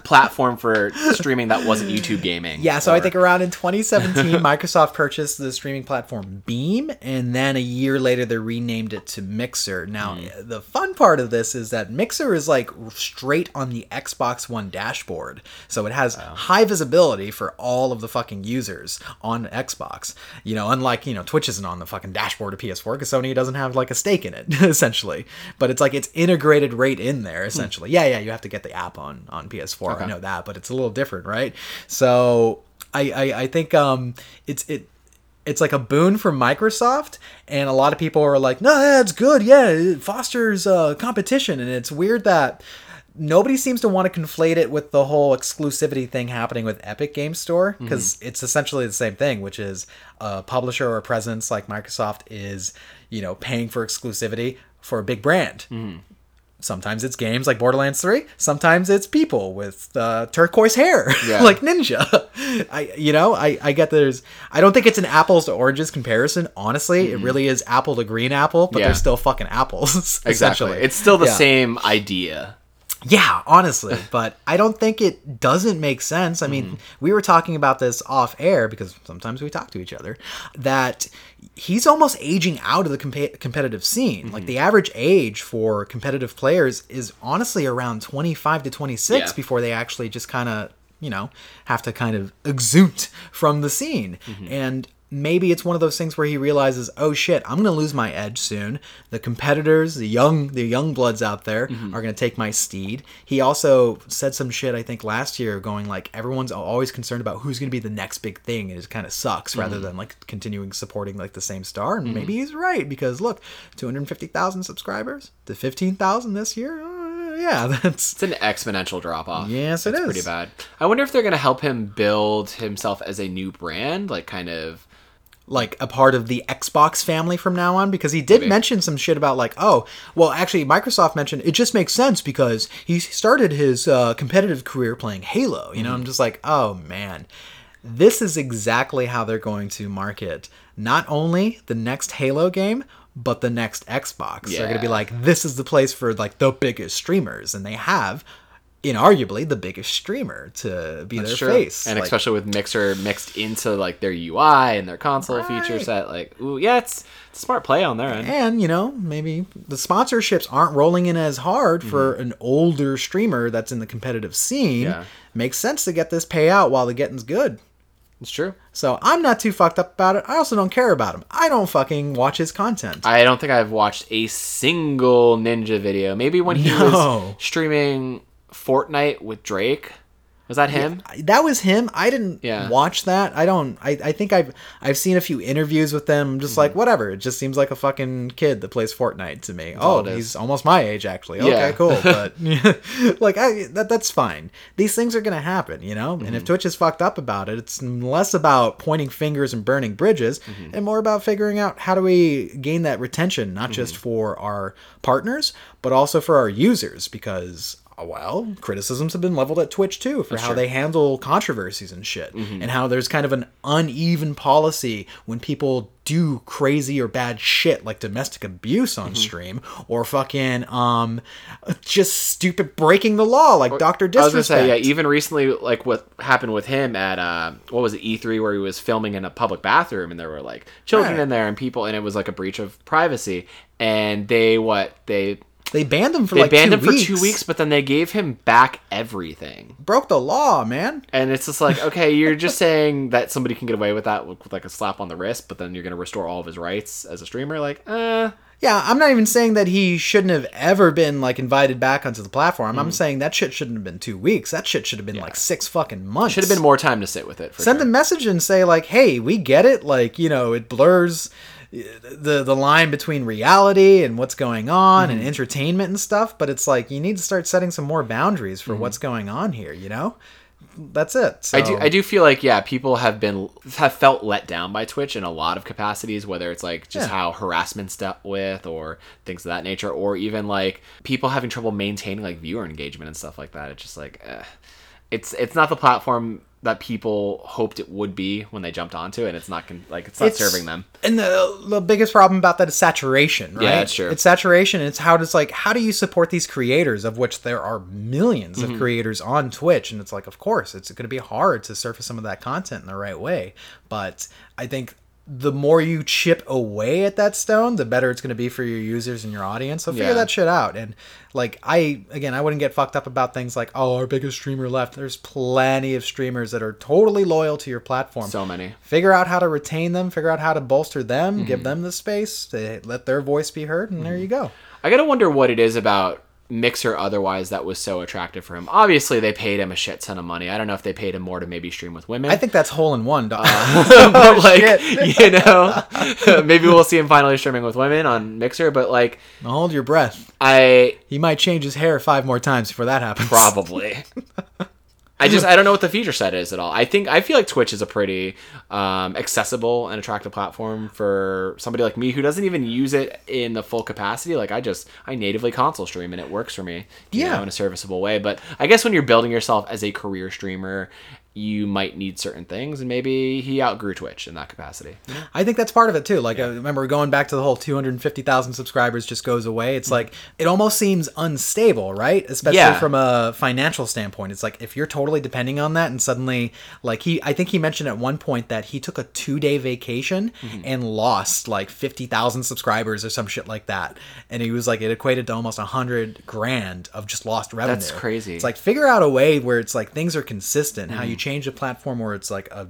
platform for streaming that wasn't YouTube gaming. Yeah, so I think around in 2017, Microsoft purchased the streaming platform Beam, and then a year later they renamed it to Mixer. Now, hmm. the fun part of this is that Mixer is like straight on the Xbox One dashboard, so it has high visibility for all of the fucking users on Xbox. You know, unlike you know Twitch isn't on the fucking dashboard of PS4 because Sony doesn't have like a stake in it essentially, but it's like it's integrated right in there essentially. Hmm. Yeah, yeah, you have to get the app on on PS4. I Okay. know that, but it's a little different, right? So I I, I think um it's it. It's like a boon for Microsoft, and a lot of people are like, "No, that's good. Yeah, it fosters uh, competition." And it's weird that nobody seems to want to conflate it with the whole exclusivity thing happening with Epic Game Store because it's essentially the same thing, which is a publisher or a presence like Microsoft is, you know, paying for exclusivity for a big brand. Sometimes it's games like Borderlands 3. Sometimes it's people with uh, turquoise hair, Yeah. like Ninja. I, you know, I, I get there's. I don't think it's an apples to oranges comparison. Honestly, it really is apple to green apple, but Yeah. they're still fucking apples. Exactly. essentially. It's still the Yeah. same idea. Yeah, honestly, but I don't think it doesn't make sense. I mean, mm-hmm. we were talking about this off air because sometimes we talk to each other that he's almost aging out of the compa- competitive scene. Like mm-hmm. the average age for competitive players is honestly around 25 to 26 Yeah. before they actually just kind of, you know, have to kind of exude from the scene. Mm-hmm. And maybe it's one of those things where he realizes, oh shit, I'm gonna lose my edge soon. The competitors, the young, the young bloods out there mm-hmm. are gonna take my steed. He also said some shit I think last year, going like everyone's always concerned about who's gonna be the next big thing, and it kind of sucks rather mm-hmm. than like continuing supporting like the same star. And mm-hmm. maybe he's right because look, 250,000 subscribers to 15,000 this year. Uh, yeah, that's It's an exponential drop off. Yes, it it's is. pretty bad. I wonder if they're going to help him build himself as a new brand, like kind of. like a part of the Xbox family from now on because he did Maybe. mention some shit about like oh well actually Microsoft mentioned it just makes sense because he started his uh, competitive career playing Halo you know Mm-hmm. I'm just like oh man this is exactly how they're going to market not only the next Halo game but the next Xbox they're going to be like this is the place for like the biggest streamers and they have inarguably the biggest streamer to be their Sure. face and Like, especially with Mixer mixed into like their UI and their console feature set, like, ooh, yeah, it's, it's a smart play on their end. And, you know, maybe the sponsorships aren't rolling in as hard for mm-hmm. an older streamer that's in the competitive scene. Yeah. Makes sense to get this payout while the getting's good. It's true. So I'm not too fucked up about it. I also don't care about him. I don't fucking watch his content. I don't think I've watched a single Ninja video. Maybe when he No. was streaming Fortnite with Drake. Was that him? that was him. I didn't Yeah. watch that. I don't. I, I think I've I've seen a few interviews with them. I'm just Mm-hmm. like whatever. It just seems like a fucking kid that plays Fortnite to me. all oh, he's almost my age actually. Okay, cool. But like I that that's fine. These things are gonna happen, you know. And if Mm-hmm. Twitch is fucked up about it, it's less about pointing fingers and burning bridges, Mm-hmm. and more about figuring out how do we gain that retention, not Mm-hmm. just for our partners, but also for our users because. Well, criticisms have been leveled at Twitch too for how true. they handle controversies and shit, Mm-hmm. and how there's kind of an uneven policy when people do crazy or bad shit like domestic abuse Mm-hmm. on stream or fucking um just stupid breaking the law like Doctor I was gonna Disrespect. say, yeah. Even recently, like what happened with him at uh, what was it, E3, where he was filming in a public bathroom, and there were like children Right. in there and people, and it was like a breach of privacy. And they what they they banned him for they like banned two him weeks. for two weeks, but then they gave him back everything. Broke the law, man. And it's just like, okay, you're just saying that somebody can get away with that with, with like a slap on the wrist, but then you're gonna restore all of his rights as a streamer. Like, uh, Yeah, I'm not even saying that he shouldn't have ever been like invited back onto the platform. Mm. I'm saying that shit shouldn't have been two weeks. That shit should have been like six fucking months. Should have been more time to sit with it. For Send sure. a message and say like, "Hey, we get it. Like, you know, it blurs the the line between reality and what's going on Mm-hmm. and entertainment and stuff. But it's like you need to start setting some more boundaries Mm-hmm. for what's going on here. You know, that's it. So, I do. I do feel like yeah, people have been have felt let down by Twitch in a lot of capacities. Whether it's like just Yeah. how harassment's dealt with, or things of that nature, or even like people having trouble maintaining like viewer engagement and stuff like that. It's just like, eh. it's it's not the platform that people hoped it would be when they jumped onto it. And it's not con- like it's not It's- serving them. And the the biggest problem about that is saturation, right? Yeah, that's true. It's saturation. It's how does like how do you support these creators of which there are 1000000s Mm-hmm. of creators on Twitch? And it's like, of course, it's going to be hard to surface some of that content in the right way. But I think the more you chip away at that stone, the better it's going to be for your users and your audience. So figure Yeah. that shit out. And like I again, I wouldn't get fucked up about things like, oh, our biggest streamer left. There's plenty of streamers that are totally loyal to your platform So many. figure out how to retain them, figure out how to bolster them, Mm-hmm. give them the space to let their voice be heard, and there you go. I gotta wonder what it is about Mixer otherwise that was so attractive for him. Obviously, they paid him a shit ton of money. I don't know if they paid him more to maybe stream with women. I think that's hole in one. dog. Uh, but like you know maybe we'll see him finally streaming with women on mixer but like Hold your breath. i He might change his hair five more times before that happens. probably i just i don't know what the feature set is at all. I think i feel like twitch is a pretty um, accessible and attractive platform for somebody like me who doesn't even use it in the full capacity. Like i just i natively console stream and it works for me Yeah. know, in a serviceable way. But i guess when you're building yourself as a career streamer you might need certain things and maybe he outgrew twitch in that capacity I think that's part of it too. Like, I uh, remember going back to the whole 250,000 subscribers just goes away. It's like, it almost seems unstable, right? Especially Yeah. from a financial standpoint. It's like, if you're totally depending on that and suddenly, like, he, I think he mentioned at one point that he took a two day vacation mm-hmm. and lost like 50,000 subscribers or some shit like that. And he was like, it equated to almost a hundred grand of just lost revenue. That's crazy. It's like, figure out a way where it's like things are consistent, how you mm-hmm. Change a platform where it's like a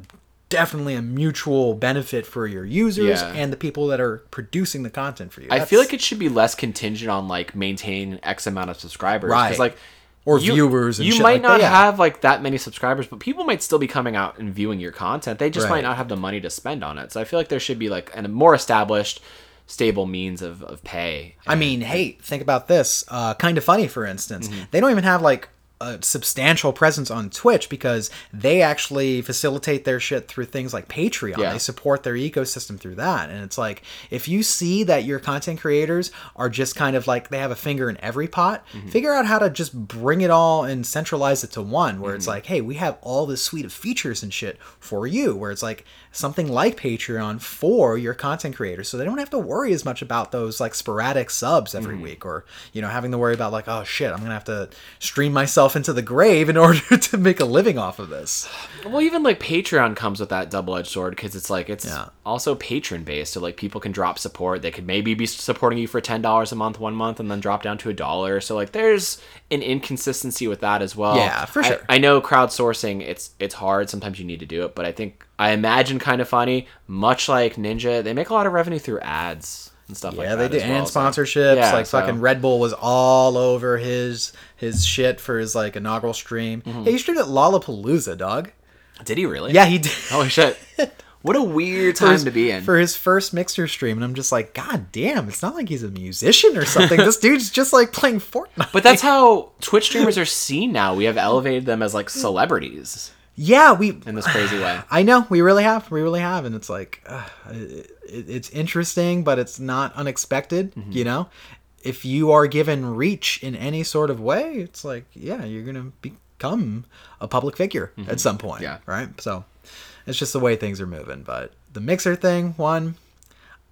definitely a mutual benefit for your users Yeah. and the people that are producing the content for you. I feel like it should be less contingent on like maintaining X amount of subscribers, Right. like Or viewers and you might like that, not yeah. have like that many subscribers, but people might still be coming out and viewing your content. They just Right. might not have the money to spend on it. So I feel like there should be like a more established, stable means of, of pay. I mean, hey, think about this. Uh, Kinda Funny, for instance, Mm-hmm. they don't even have like a substantial presence on Twitch because they actually facilitate their shit through things like Patreon. Yeah. They support their ecosystem through that. And it's like, if you see that your content creators are just kind of like they have a finger in every pot, Mm-hmm. figure out how to just bring it all and centralize it to one where Mm-hmm. it's like, hey, we have all this suite of features and shit for you, where it's like something like Patreon for your content creators. So they don't have to worry as much about those like sporadic subs every Mm-hmm. week or, you know, having to worry about like, oh shit, I'm going to have to stream myself into the grave in order to make a living off of this. Well, even like Patreon comes with that double edged sword because it's like it's Yeah. also patron based. So like people can drop support. They could maybe be supporting you for ten dollars a month one month and then drop down to a dollar. So like there's an inconsistency with that as well. Yeah, for I- sure. I, know crowdsourcing. It's it's hard. Sometimes you need to do it, but I think I imagine Kinda Funny. Much like Ninja, they make a lot of revenue through ads and stuff like Yeah, they do, well, and so- sponsorships. Yeah, like so- fucking Red Bull was all over his his shit for his like inaugural stream. Mm-hmm. Hey, he streamed at Lollapalooza, dog. Did he really? Yeah, he did. Holy shit! What a weird time his- to be in. for his first mixer stream, and I'm just like, God damn! It's not like he's a musician or something. this dude's just like playing Fortnite. But that's how Twitch streamers are seen now. We have elevated them as like celebrities yeah, we. in this crazy way. I know we really have, we really have, and it's like, uh, it, it's interesting, but it's not unexpected. Mm-hmm. You know, if you are given reach in any sort of way, it's like, yeah, you're gonna become a public figure at some point. Mm-hmm. Yeah. right. So it's just the way things are moving. But the mixer thing, one,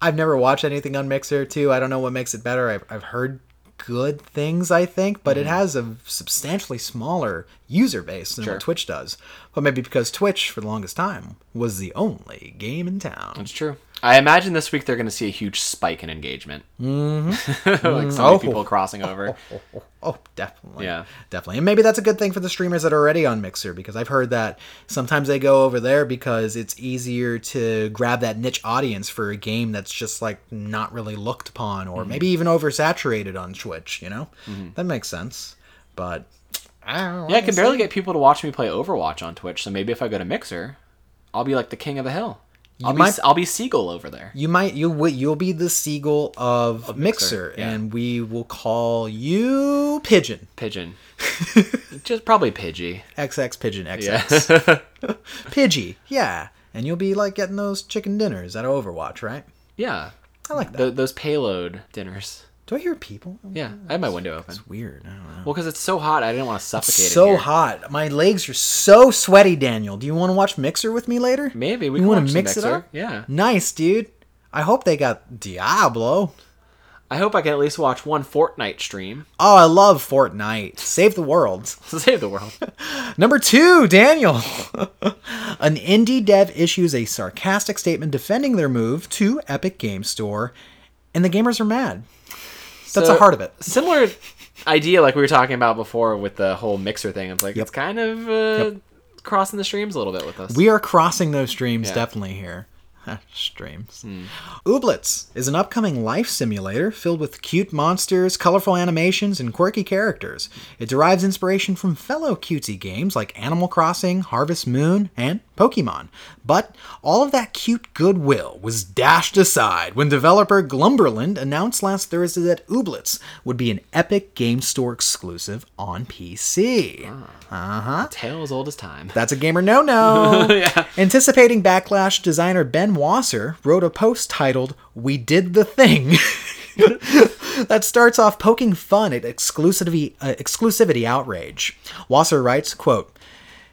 I've never watched anything on Mixer. Two, I don't know what makes it better. I've, I've heard good things, I think, but Mm-hmm. it has a substantially smaller user base than Sure. what Twitch does. But maybe because Twitch, for the longest time, was the only game in town. It's true. I imagine this week they're going to see a huge spike in engagement. Mm-hmm. like so many Oh. people crossing over. Oh, oh, definitely. Yeah. Definitely. And maybe that's a good thing for the streamers that are already on Mixer because I've heard that sometimes they go over there because it's easier to grab that niche audience for a game that's just like not really looked upon Mm-hmm. or maybe even oversaturated on Twitch, you know? That makes sense. But I don't know. Yeah, I can barely get people to watch me play Overwatch on Twitch. So maybe if I go to Mixer, I'll be like the king of the hill. I'll be might- I'll be Seagull over there. You might you you'll be the seagull of, Mixer, Mixer, yeah. and we will call you Pigeon. Pigeon. Just probably Pidgey. XX Pigeon XX. Yeah. Pidgey. Yeah. And you'll be like getting those chicken dinners at Overwatch, right? yeah. I like that. Th those payload dinners. Do I hear people? Oh, yeah. I have my window open. It's weird. I don't know. Well, because it's so hot, I didn't want to suffocate it so hot. My legs are so sweaty, Daniel. Do you want to watch Mixer with me later? Maybe we You can wanna mix the it up? Yeah. Nice, dude. I hope they got Diablo. I hope I can at least watch one Fortnite stream. Oh, I love Fortnite. Save the world. Save the world. Number two, Daniel. An indie dev issues a sarcastic statement defending their move to Epic Game Store, and the gamers are mad. That's So, the heart of it. Similar idea like we were talking about before with the whole mixer thing. It's like it's kind of uh, crossing the streams a little bit with us. We are crossing those streams Yeah. definitely here. streams. Ooblets is an upcoming life simulator filled with cute monsters, colorful animations, and quirky characters. It derives inspiration from fellow cutesy games like Animal Crossing, Harvest Moon, and Pokemon. But all of that cute goodwill was dashed aside when developer Glumberland announced last Thursday that Ooblets would be an Epic Game Store exclusive on PC. Ah, uh huh. Tale as old as time. That's a gamer no no. Yeah. Anticipating backlash, designer Ben Wasser wrote a post titled We Did the Thing. that starts off poking fun at exclusivity, uh, exclusivity outrage. Wasser writes, quote,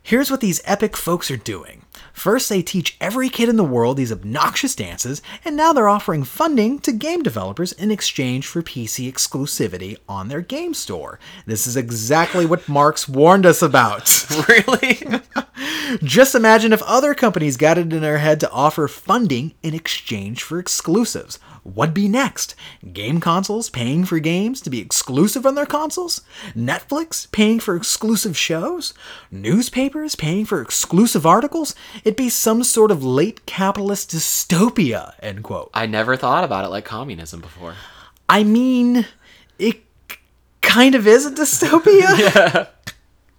Here's what these epic folks are doing. First, they teach every kid in the world these obnoxious dances, and now they're offering funding to game developers in exchange for PC exclusivity on their game store. This is exactly what Marx warned us about. really? Just imagine if other companies got it in their head to offer funding in exchange for exclusives. What'd be next? Game consoles paying for games to be exclusive on their consoles? Netflix paying for exclusive shows? Newspapers paying for exclusive articles? It'd be some sort of late capitalist dystopia, end quote. I never thought about it like communism before. I mean, it kind of is a dystopia, yeah.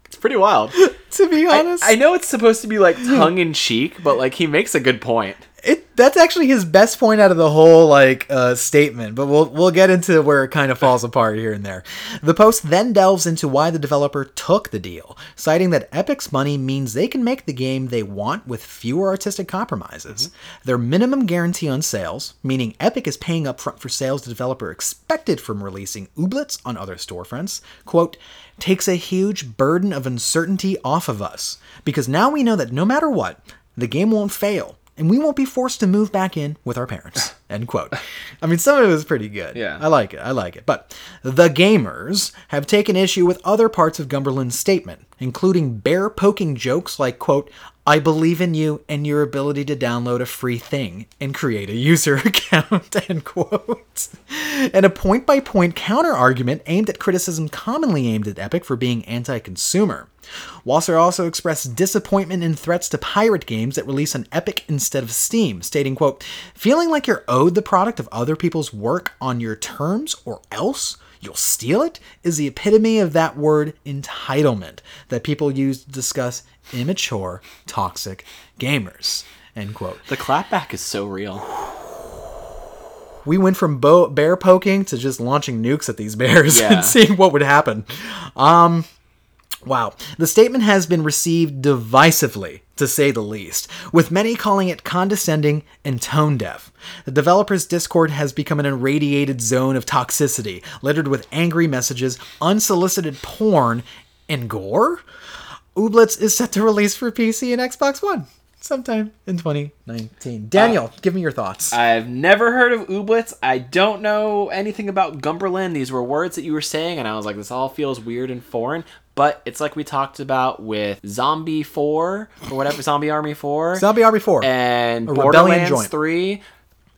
It's pretty wild. to be I, honest. I know it's supposed to be like hmm. tongue in cheek, but like he makes a good point. It that's actually his best point out of the whole like uh, statement but we'll we'll get into where it kind of falls apart here and there. The post then delves into why the developer took the deal citing that epic's money means they can make the game they want with fewer artistic compromises. Their minimum guarantee on sales meaning epic is paying upfront for sales the developer expected from releasing ooblets on other storefronts quote takes a huge burden of uncertainty off of us because now we know that no matter what the game won't fail and we won't be forced to move back in with our parents. End quote. I mean, some of it was pretty good. Yeah. I like it. I like it. But the gamers have taken issue with other parts of Glumberland's statement, including bear poking jokes like, quote, I believe in you and your ability to download a free thing and create a user account, end quote. And a point by point counter argument aimed at criticism commonly aimed at Epic for being anti consumer. Wasser also expressed disappointment in threats to pirate games that release on Epic instead of Steam, stating, quote, feeling like you're owed the product of other people's work on your terms or else you'll steal it is the epitome of that word entitlement that people use to discuss immature, toxic gamers. End quote. The clapback is so real. We went from bo- bear poking to just launching nukes at these bears Yeah. and seeing what would happen. Um, wow. The statement has been received divisively, to say the least, with many calling it condescending and tone deaf. The developer's Discord has become an irradiated zone of toxicity, littered with angry messages, unsolicited porn, and gore. Ooblets is set to release for PC and Xbox One sometime in 2019. Uh, Daniel, give me your thoughts. I've never heard of Ooblets. I don't know anything about Glumberland. These were words that you were saying, and I was like, this all feels weird and foreign. But it's like we talked about with Zombie 4, or whatever, Zombie Army 4, Zombie Army 4. and A Borderlands joint. 3.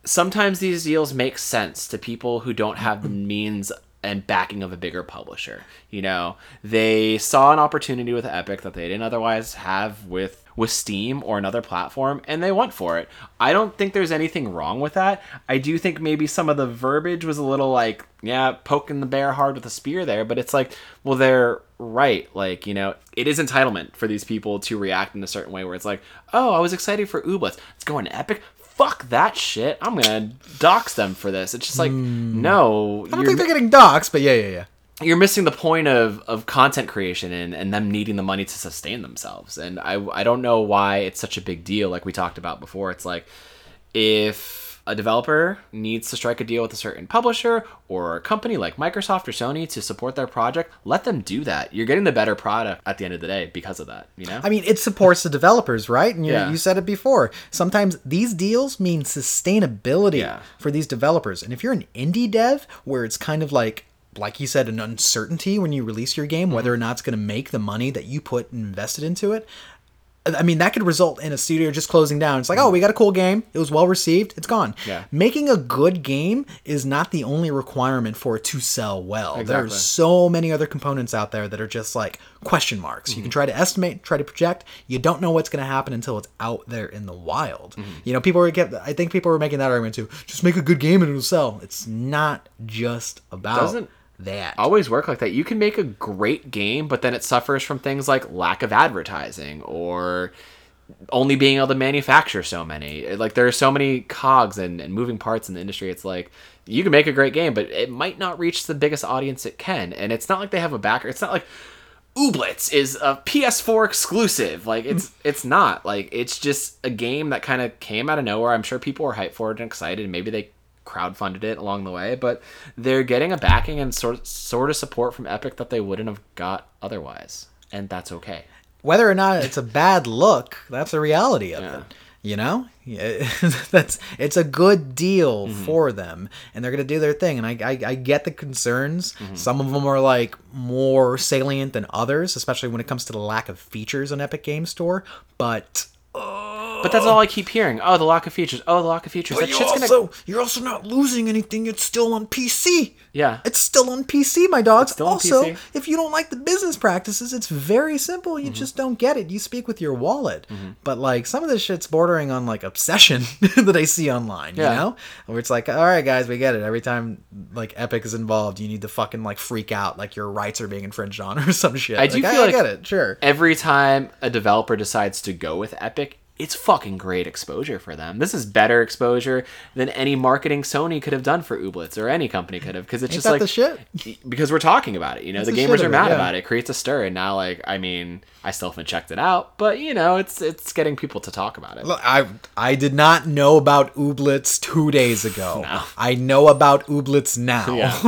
sometimes these deals make sense to people who don't have the means and backing of a bigger publisher. You know, they saw an opportunity with Epic that they didn't otherwise have with with Steam or another platform and they went for it. I don't think there's anything wrong with that. I do think maybe some of the verbiage was a little like, yeah, poking the bear hard with a spear there, but it's like, well, they're right. Like, you know, it is entitlement for these people to react in a certain way where it's like, oh, I was excited for Ooblets. It's going Epic fuck that shit. I'm gonna dox them for this. It's just like, hmm. no, I don't think they're getting doxxed, but yeah, yeah, yeah. you're missing the point of, of content creation and, and them needing the money to sustain themselves. And I, I don't know why it's such a big deal, like we talked about before. It's like if a developer needs to strike a deal with a certain publisher or a company like Microsoft or Sony to support their project, let them do that. You're getting the better product at the end of the day because of that, you know? I mean, it supports the developers, right? And you, Yeah. you said it before. Sometimes these deals mean sustainability Yeah. for these developers. And if you're an indie dev where it's kind of like, like you said, an uncertainty when you release your game, whether or not it's going to make the money that you put and invested into it. I mean, that could result in a studio just closing down. It's like, oh, we got a cool game. It was well received. It's gone. Yeah. Making a good game is not the only requirement for it to sell well. Exactly. There's so many other components out there that are just like question marks. You can mhm. try to estimate, try to project. You don't know what's going to happen until it's out there in the wild. Mhm. You know, people were get. I think people were making that argument too. Just make a good game and it'll sell. It's not just about Doesn't that. always work like that. You can make a great game, but then it suffers from things like lack of advertising or only being able to manufacture so many. Like there are so many cogs and, and moving parts in the industry. It's like you can make a great game, but it might not reach the biggest audience it can. And it's not like they have a backer. It's not like Ooblets is a PS4 exclusive. Like it's it's not. Like it's just a game that kind of came out of nowhere. I'm sure people were hyped for it and excited. And maybe they crowdfunded it along the way, but they're getting a backing and sort sort of support from Epic that they wouldn't have got otherwise, and that's okay. Whether or not it's a bad look, that's the reality of Yeah. it. You know, that's it's a good deal Mm-hmm. for them, and they're gonna do their thing. And I, I, I get the concerns. Mm-hmm. Some of them are like more salient than others, especially when it comes to the lack of features on Epic Game Store. But But that's all I keep hearing. Oh, the lack of features. Oh, the lack of features. That you shit's gonna. also you're also not losing anything. It's still on PC. Yeah. It's still on PC, my dogs. also, if you don't like the business practices, it's very simple. Mm-hmm. You just don't get it. You speak with your wallet. But like some of this shit's bordering on like obsession that I see online, Yeah. you know? Where it's like, all right, guys, we get it. Every time like Epic is involved, you need to fucking like freak out like your rights are being infringed on or some shit. I do Like, feel I, like- get it, sure. Every time a developer decides to go with Epic, it's fucking great exposure for them. This is better exposure than any marketing Sony could have done for Ooblets or any company could have because it's Ain't just like the shit? because we're talking about it. You know, That's the gamers are of it, mad yeah. about it. It creates a stir, and now like I mean, I still haven't checked it out, but you know, it's it's getting people to talk about it. Look, I I did not know about Ooblets two days ago. No. I know about Ooblets now. Yeah.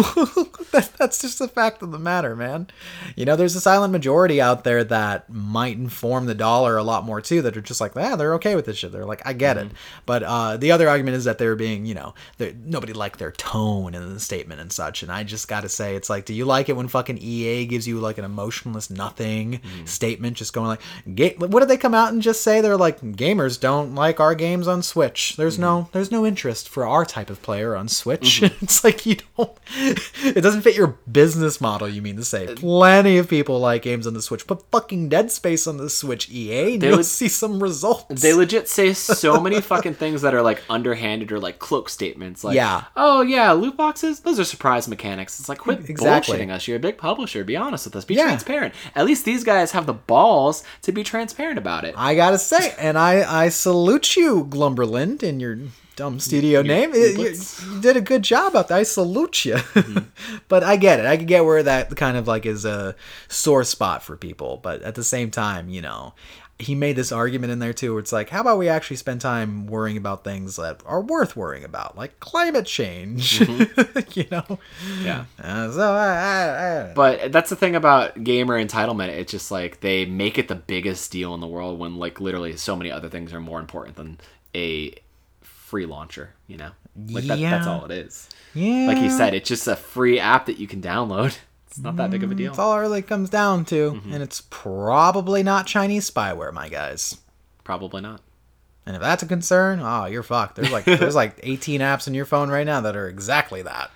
that, that's just the fact of the matter, man. You know, there's a silent majority out there that might inform the dollar a lot more too. That are just like, yeah, they're okay with this shit. They're like, I get Mm-hmm. it. But uh, the other argument is that they're being, you know, nobody liked their tone in the statement and such. And I just got to say, it's like, do you like it when fucking EA gives you like an emotionless nothing Mm-hmm. statement, just going like, ga- what did they come out and just say? They're like, gamers don't like our games on Switch. There's Mm-hmm. no, there's no interest for our type of player on Switch. it's like you don't, it doesn't fit your business model. You mean to Uh, say? Plenty of people like games on the Switch. Put fucking Dead Space on the Switch, EA, and you'll see some results. They legit say so many fucking things that are like underhanded or like cloak statements. Like, Yeah. oh yeah, loot boxes, those are surprise mechanics. It's like, quit Exactly. bullshitting us. You're a big publisher. Be honest with us. Be Yeah. transparent. At least these guys have the balls to be transparent about it. I gotta say, and I I salute you, Glumberland, in your dumb studio name. You, you- you did a good job out there. I salute you. Mm-hmm. but I get it. I can get where that kind of like is a sore spot for people. But at the same time, you know, he made this argument in there too, where it's like, how about we actually spend time worrying about things that are worth worrying about, like climate change. Mm-hmm. you know. Yeah. Uh, so I, I, I, But that's the thing about gamer entitlement. It's just like they make it the biggest deal in the world when like literally so many other things are more important than a free launcher. You know, like that, that's all it is. yeah. Like he said, it's just a free app that you can download. It's not that big of a deal. It's all it really comes down to, Mm-hmm. and it's probably not Chinese spyware, my guys. Probably not. And if that's a concern, oh, you're fucked. There's like there's like 18 apps in your phone right now that are exactly that.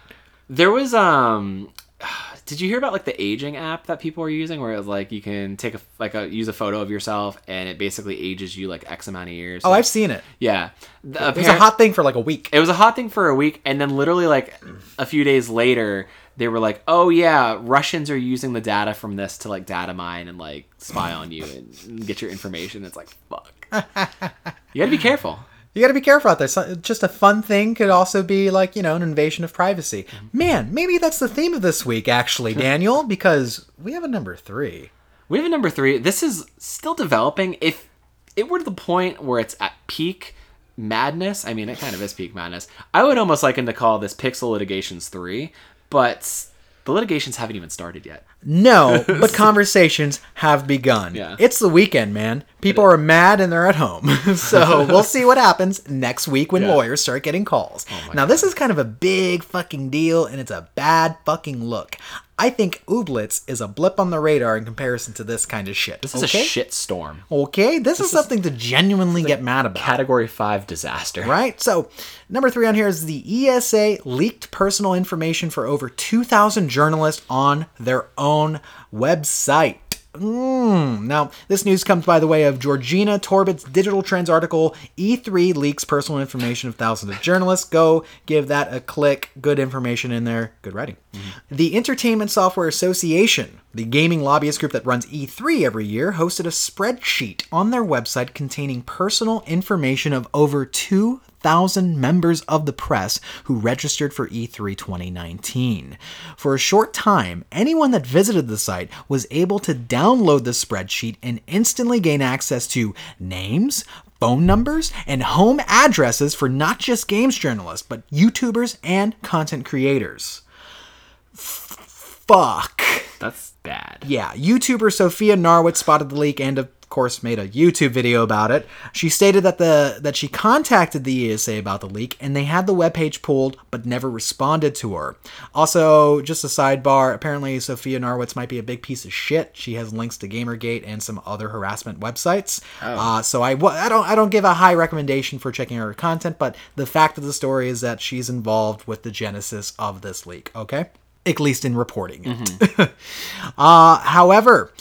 There was um did you hear about like the aging app that people are using where it's like you can take a like a use a photo of yourself and it basically ages you like x amount of years Oh, I've seen it. yeah The- It was a hot thing for like a week. it was a hot thing for a week and then literally like a few days later they were like oh yeah russians are using the data from this to like data mine and like spy on you and get your information it's like fuck you gotta be careful You got to be careful out there. Just a fun thing could also be like, you know, an invasion of privacy. Mm-hmm. Man, maybe that's the theme of this week, actually, Daniel, because we have a number three. We have a number three. This is still developing. If it were to the point where it's at peak madness, I mean, it kind of is peak madness. I would almost like to call this Pixel Litigations 3, but the litigations haven't even started yet. No, but conversations have begun. Yeah. It's the weekend, man. People are mad and they're at home. so we'll see what happens next week when Yeah. lawyers start getting calls. Oh now, this is kind of a big fucking deal and it's a bad fucking look. I think Ooblets is a blip on the radar in comparison to this kind of shit. This is okay? a shit storm. Okay, this, is something to genuinely get mad about. Category 5 disaster. Right? So, number three on here is the ESA leaked personal information for over 2,000 journalists on their own website. Mm. Now, this news comes by the way of Georgina Torbett's Digital Trends article E3 leaks personal information of thousands of journalists. Go give that a click. Good information in there. Good writing. The Entertainment Software Association, the gaming lobbyist group that runs E3 every year, hosted a spreadsheet on their website containing personal information of over 2,000 members of the press who registered for E E3 2019. For a short time, anyone that visited the site was able to download the spreadsheet and instantly gain access to names, phone numbers, and home addresses for not just games journalists, but YouTubers and content creators. Fuck. That's bad. Yeah, YouTuber Sophia Narwitz spotted the leak and course made a YouTube video about it. She stated that the that she contacted the ESA about the leak and they had the webpage pulled but never responded to her. Also, just a sidebar, apparently Sophia Narwitz might be a big piece of shit. She has links to Gamergate and some other harassment websites. Uh, so I, I don't I don't give a high recommendation for checking her content, but the fact of the story is that she's involved with the genesis of this leak, okay? At least in reporting it. Uh, however,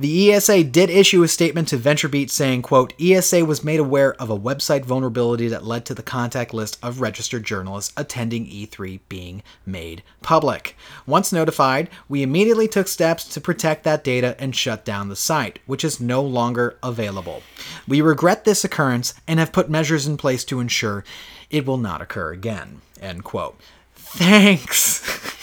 the ESA did issue a statement to VentureBeat saying, quote, ESA was made aware of a website vulnerability that led to the contact list of registered journalists attending E3 being made public. Once notified, we immediately took steps to protect that data and shut down the site, which is no longer available. We regret this occurrence and have put measures in place to ensure it will not occur again. End quote. Thanks.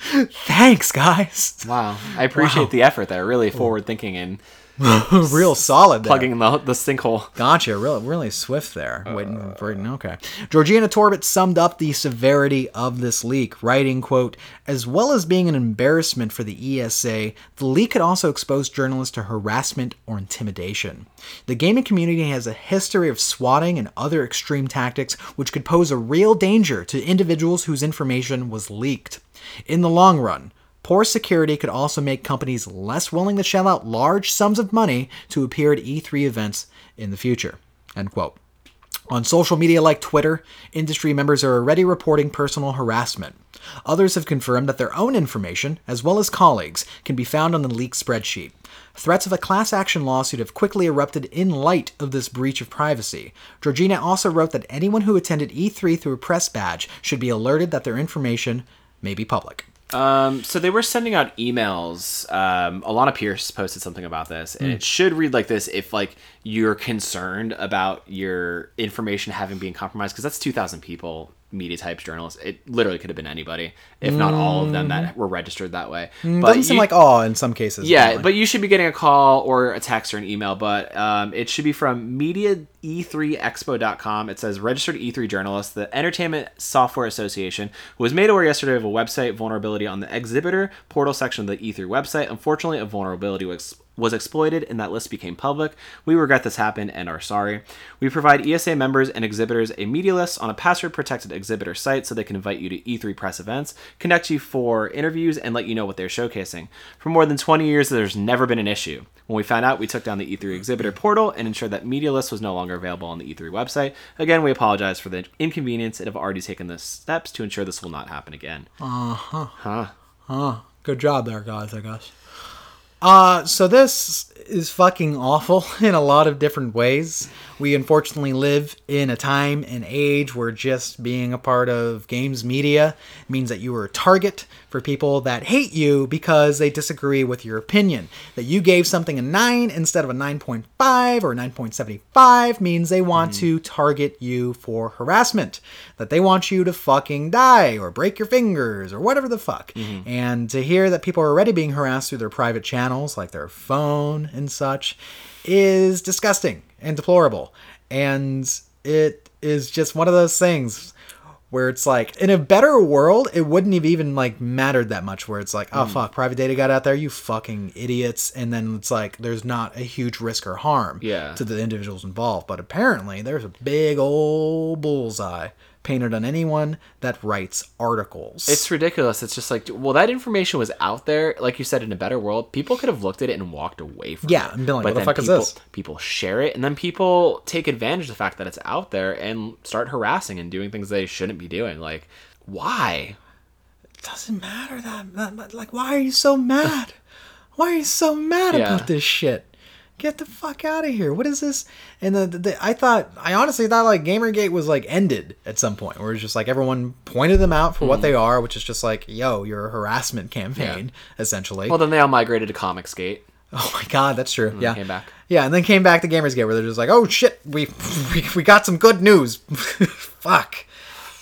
Thanks, guys. Wow. I appreciate the effort there. Really forward thinking and Real solid. There. plugging the, the sinkhole. Gotcha. Really, really swift there. Uh, Waiting for okay. Georgina Torbett summed up the severity of this leak, writing, "quote As well as being an embarrassment for the ESA, the leak could also expose journalists to harassment or intimidation. The gaming community has a history of swatting and other extreme tactics, which could pose a real danger to individuals whose information was leaked. In the long run." Poor security could also make companies less willing to shell out large sums of money to appear at E3 events in the future. End quote. On social media like Twitter, industry members are already reporting personal harassment. Others have confirmed that their own information, as well as colleagues, can be found on the leaked spreadsheet. Threats of a class action lawsuit have quickly erupted in light of this breach of privacy. Georgina also wrote that anyone who attended E3 through a press badge should be alerted that their information may be public. Um, so they were sending out emails. Um, Alana Pierce posted something about this, and it should read like this: if like you're concerned about your information having been compromised, because that's two thousand people, media types, journalists. It literally could have been anybody, if not all of them that were registered that way. But Doesn't seem like all in some cases. yeah, apparently. but you should be getting a call or a text or an email, but um, it should be from MediaE3Expo.com. It says registered E3 journalist. The Entertainment Software Association was made aware yesterday of a website vulnerability on the exhibitor portal section of the E3 website. Unfortunately, a vulnerability was was exploited and that list became public. We regret this happened and are sorry. We provide ESA members and exhibitors a media list on a password protected exhibitor site so they can invite you to E3 press events, connect you for interviews, and let you know what they're showcasing. For more than 20 years, there's never been an issue. When we found out, we took down the E3 exhibitor portal and ensured that media list was no longer available on the E3 website. Again, we apologize for the inconvenience and have already taken the steps to ensure this will not happen again. Uh huh. Huh. Huh. Good job there, guys, I guess. Uh, so this is fucking awful in a lot of different ways. We unfortunately live in a time and age where just being a part of games media means that you are a target for people that hate you because they disagree with your opinion. That you gave something a 9 instead of a 9.5 or 9.75 means they want mm. to target you for harassment. That they want you to fucking die or break your fingers or whatever the fuck. Mm-hmm. And to hear that people are already being harassed through their private channels, like their phone and such, is disgusting and deplorable. And it is just one of those things where it's like in a better world it wouldn't have even like mattered that much where it's like oh hmm. fuck private data got out there you fucking idiots. And then it's like there's not a huge risk or harm Yeah. to the individuals involved. But apparently there's a big old bullseye painted on anyone that writes articles It's ridiculous. It's just like, well, that information was out there. Like you said, in a better world, people could have looked at it and walked away from Yeah, it. and been like, what the fuck is people, this? People share it, and then people take advantage of the fact that it's out there and start harassing and doing things they shouldn't be doing. Like, why? It doesn't matter that, that. Like, why are you so mad? why are you so mad Yeah. about this shit? Get the fuck out of here! What is this? And the, the, the I thought I honestly thought like GamerGate was like ended at some point, where it's just like everyone pointed them out for Mm-hmm. what they are, which is just like, yo, you're a harassment campaign, essentially. Well, then they all migrated to Comicsgate. oh my god, that's true. Yeah, came back. Yeah, and then came back to GamersGate, where they're just like, oh shit, we we, we got some good news. fuck.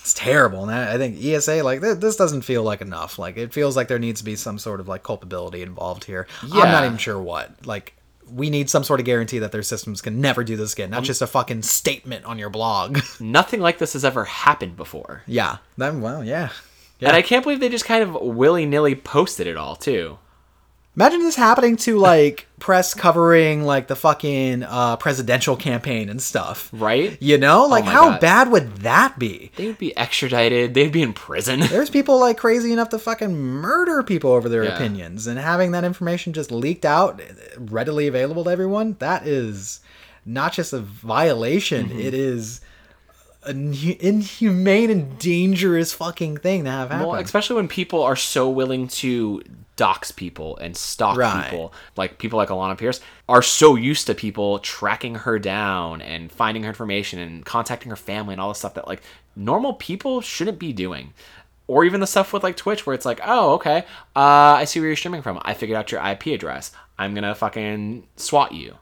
It's terrible, and I I think ESA like th- this doesn't feel like enough. Like it feels like there needs to be some sort of like culpability involved here. I'm not even sure what. Like we need some sort of guarantee that their systems can never do this again, not mm. just a fucking statement on your blog. Nothing like this has ever happened before. yeah, that well, yeah. And I can't believe they just kind of willy nilly posted it all, too. Imagine this happening to like press covering like the fucking uh, presidential campaign and stuff. Right? You know, like my how God. bad would that be? They would be extradited. They'd be in prison. There's people like crazy enough to fucking murder people over their Yeah. opinions, and having that information just leaked out, readily available to everyone, that is not just a violation. Mm-hmm. it is an inhumane and dangerous fucking thing to have happen. Well, especially when people are so willing to dox people and stalk Right. people, like people like Alana Pierce are so used to people tracking her down and finding her information and contacting her family and all this stuff that like normal people shouldn't be doing. Or even the stuff with like Twitch where it's like, oh, okay, uh, I see where you're streaming from. I figured out your IP address. I'm gonna fucking swat you.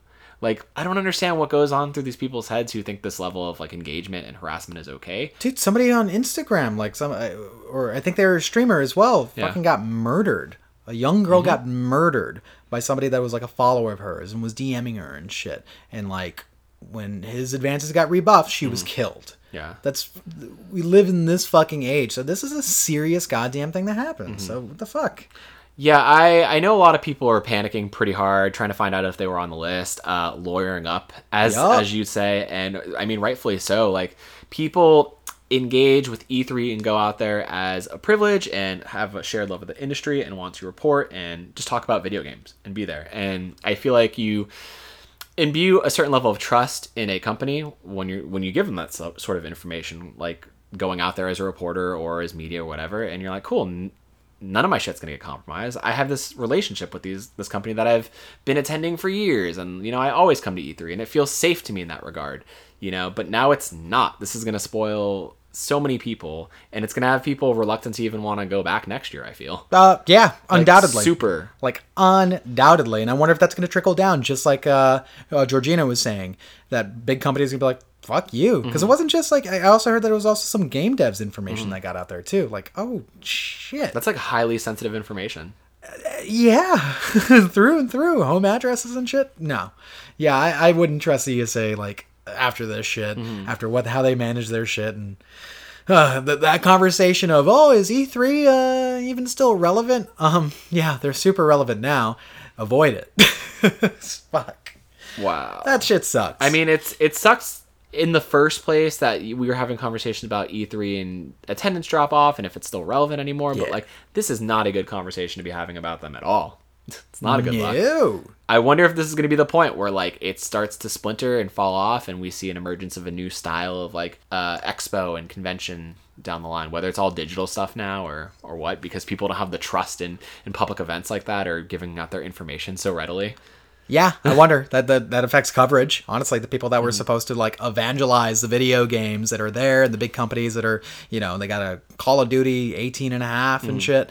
Like, I don't understand what goes on through these people's heads who think this level of like engagement and harassment is okay. Dude, somebody on Instagram, like some, uh, or I think they were a streamer as well, Yeah. fucking got murdered. A young girl Mm-hmm. got murdered by somebody that was like a follower of hers and was DMing her and shit. And like when his advances got rebuffed, she was killed. Yeah. That's we live in this fucking age, so this is a serious goddamn thing that happened. Mm-hmm. So what the fuck? Yeah, I I know a lot of people are panicking pretty hard, trying to find out if they were on the list, uh, lawyering up, as Yup. as you'd say, and I mean rightfully so. Like people engage with E3 and go out there as a privilege and have a shared love of the industry and want to report and just talk about video games and be there. And I feel like you imbue a certain level of trust in a company when you when you give them that sort of information like going out there as a reporter or as media or whatever and you're like cool none of my shit's gonna get compromised. I have this relationship with these this company that i've been attending for years and you know i always come to e3 and it feels safe to me in that regard you know but now it's not. This is gonna spoil so many people and it's gonna have people reluctant to even want to go back next year i feel. Uh, yeah, Like, undoubtedly, super. Like undoubtedly, and I wonder if that's to trickle down, just like uh, uh, Georgina was saying that big companies gonna be like, "Fuck you," because Mm-hmm. it wasn't just like I also heard that it was also some game devs information that got out there too. Like, oh shit, that's like highly sensitive information. Yeah, through and through, home addresses and shit. No, yeah, I, I wouldn't trust the ESA like after this shit, Mm-hmm. after what how they manage their shit and. Uh, that, that conversation of oh is E3 uh, even still relevant? Um yeah they're super relevant now. Avoid it. Fuck. Wow. That shit sucks. I mean, it's it sucks in the first place that we were having conversations about E3 and attendance drop off and if it's still relevant anymore. But like, this is not a good conversation to be having about them at all. It's not a good look. I wonder if this is going to be the point where like it starts to splinter and fall off, and we see an emergence of a new style of like uh, expo and convention down the line. Whether it's all digital stuff now or or what, because people don't have the trust in in public events like that or giving out their information so readily. Yeah, I wonder that, that that affects coverage. Honestly, the people that Mm. were supposed to like evangelize the video games that are there, and the big companies that are, you know, they got a Call of Duty 18 and a half Mm. and shit,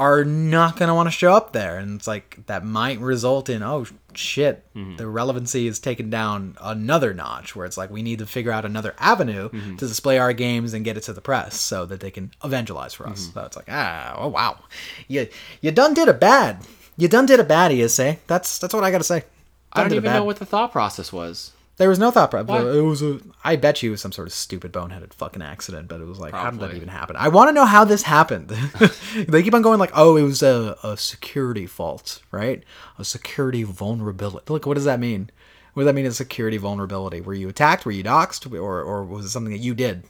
are not going to want to show up there. And it's like that might result in, oh shit, Mm-hmm. the relevancy is taken down another notch where it's like we need to figure out another avenue Mm-hmm. to display our games and get it to the press so that they can evangelize for Mm-hmm. us. So it's like, ah, oh wow. You you done did a bad. You done did a bad, ESA. That's that's what I got to say. I Done don't even bad. know what the thought process was. There was no thought. Pro- Why? it was a. I bet you it was some sort of stupid boneheaded fucking accident. But it was like, how did that even happen? I want to know how this happened. they keep on going like, oh, it was a, a security fault, right? A security vulnerability. Look, what does that mean? What does that mean? A security vulnerability? Were you attacked? Were you doxxed? Or or was it something that you did?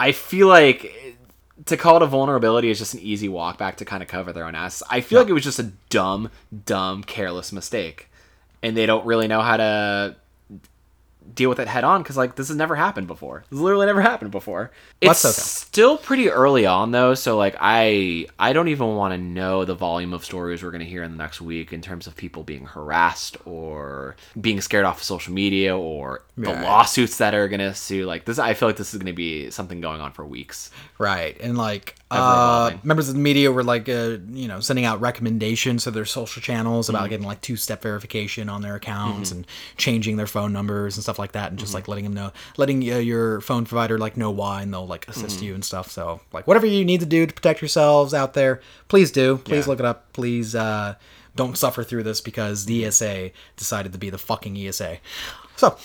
I feel like to call it a vulnerability is just an easy walk back to kind of cover their own ass. I feel like it was just a dumb, dumb, careless mistake, and they don't really know how to deal with it head on because like this has never happened before. This has literally never happened before. It's okay. still pretty early on though, so like I I don't even want to know the volume of stories we're gonna hear in the next week in terms of people being harassed or being scared off of social media or the lawsuits that are gonna sue. Like this, I feel like this is gonna be something going on for weeks. Right. And like uh, members of the media were like uh, you know, sending out recommendations to their social channels about getting like two-step verification on their accounts and changing their phone numbers and stuff like that and just like letting them know letting uh, your phone provider like know why and they'll like assist you and stuff. So, like whatever you need to do to protect yourselves out there, please do. Please Yeah. look it up. Please uh don't suffer through this because the ESA decided to be the fucking ESA. So,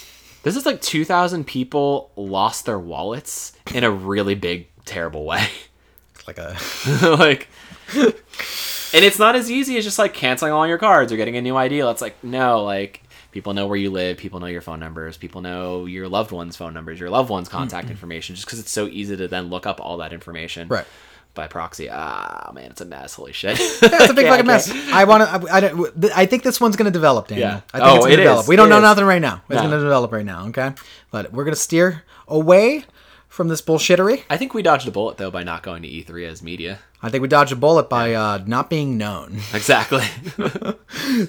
This is like 2,000 people lost their wallets in a really big, terrible way. like a like, and it's not as easy as just like canceling all your cards or getting a new ID. It's like, no, like, people know where you live, people know your phone numbers, people know your loved ones' phone numbers, your loved one's contact information, just because it's so easy to then look up all that information. Right. By proxy. Ah, man, it's a mess. Holy shit. Yeah, it's a big fucking mess. I want to. I, I, don't- I think this one's going to develop, Daniel. Yeah. I think Oh, it's going it develop. is. We don't It know is. nothing right now. It's No. going to develop right now. Okay, but we're going to steer away from this bullshittery. I think we dodged a bullet, though, by not going to E3 as media. I think we dodged a bullet by uh, not being known. Exactly.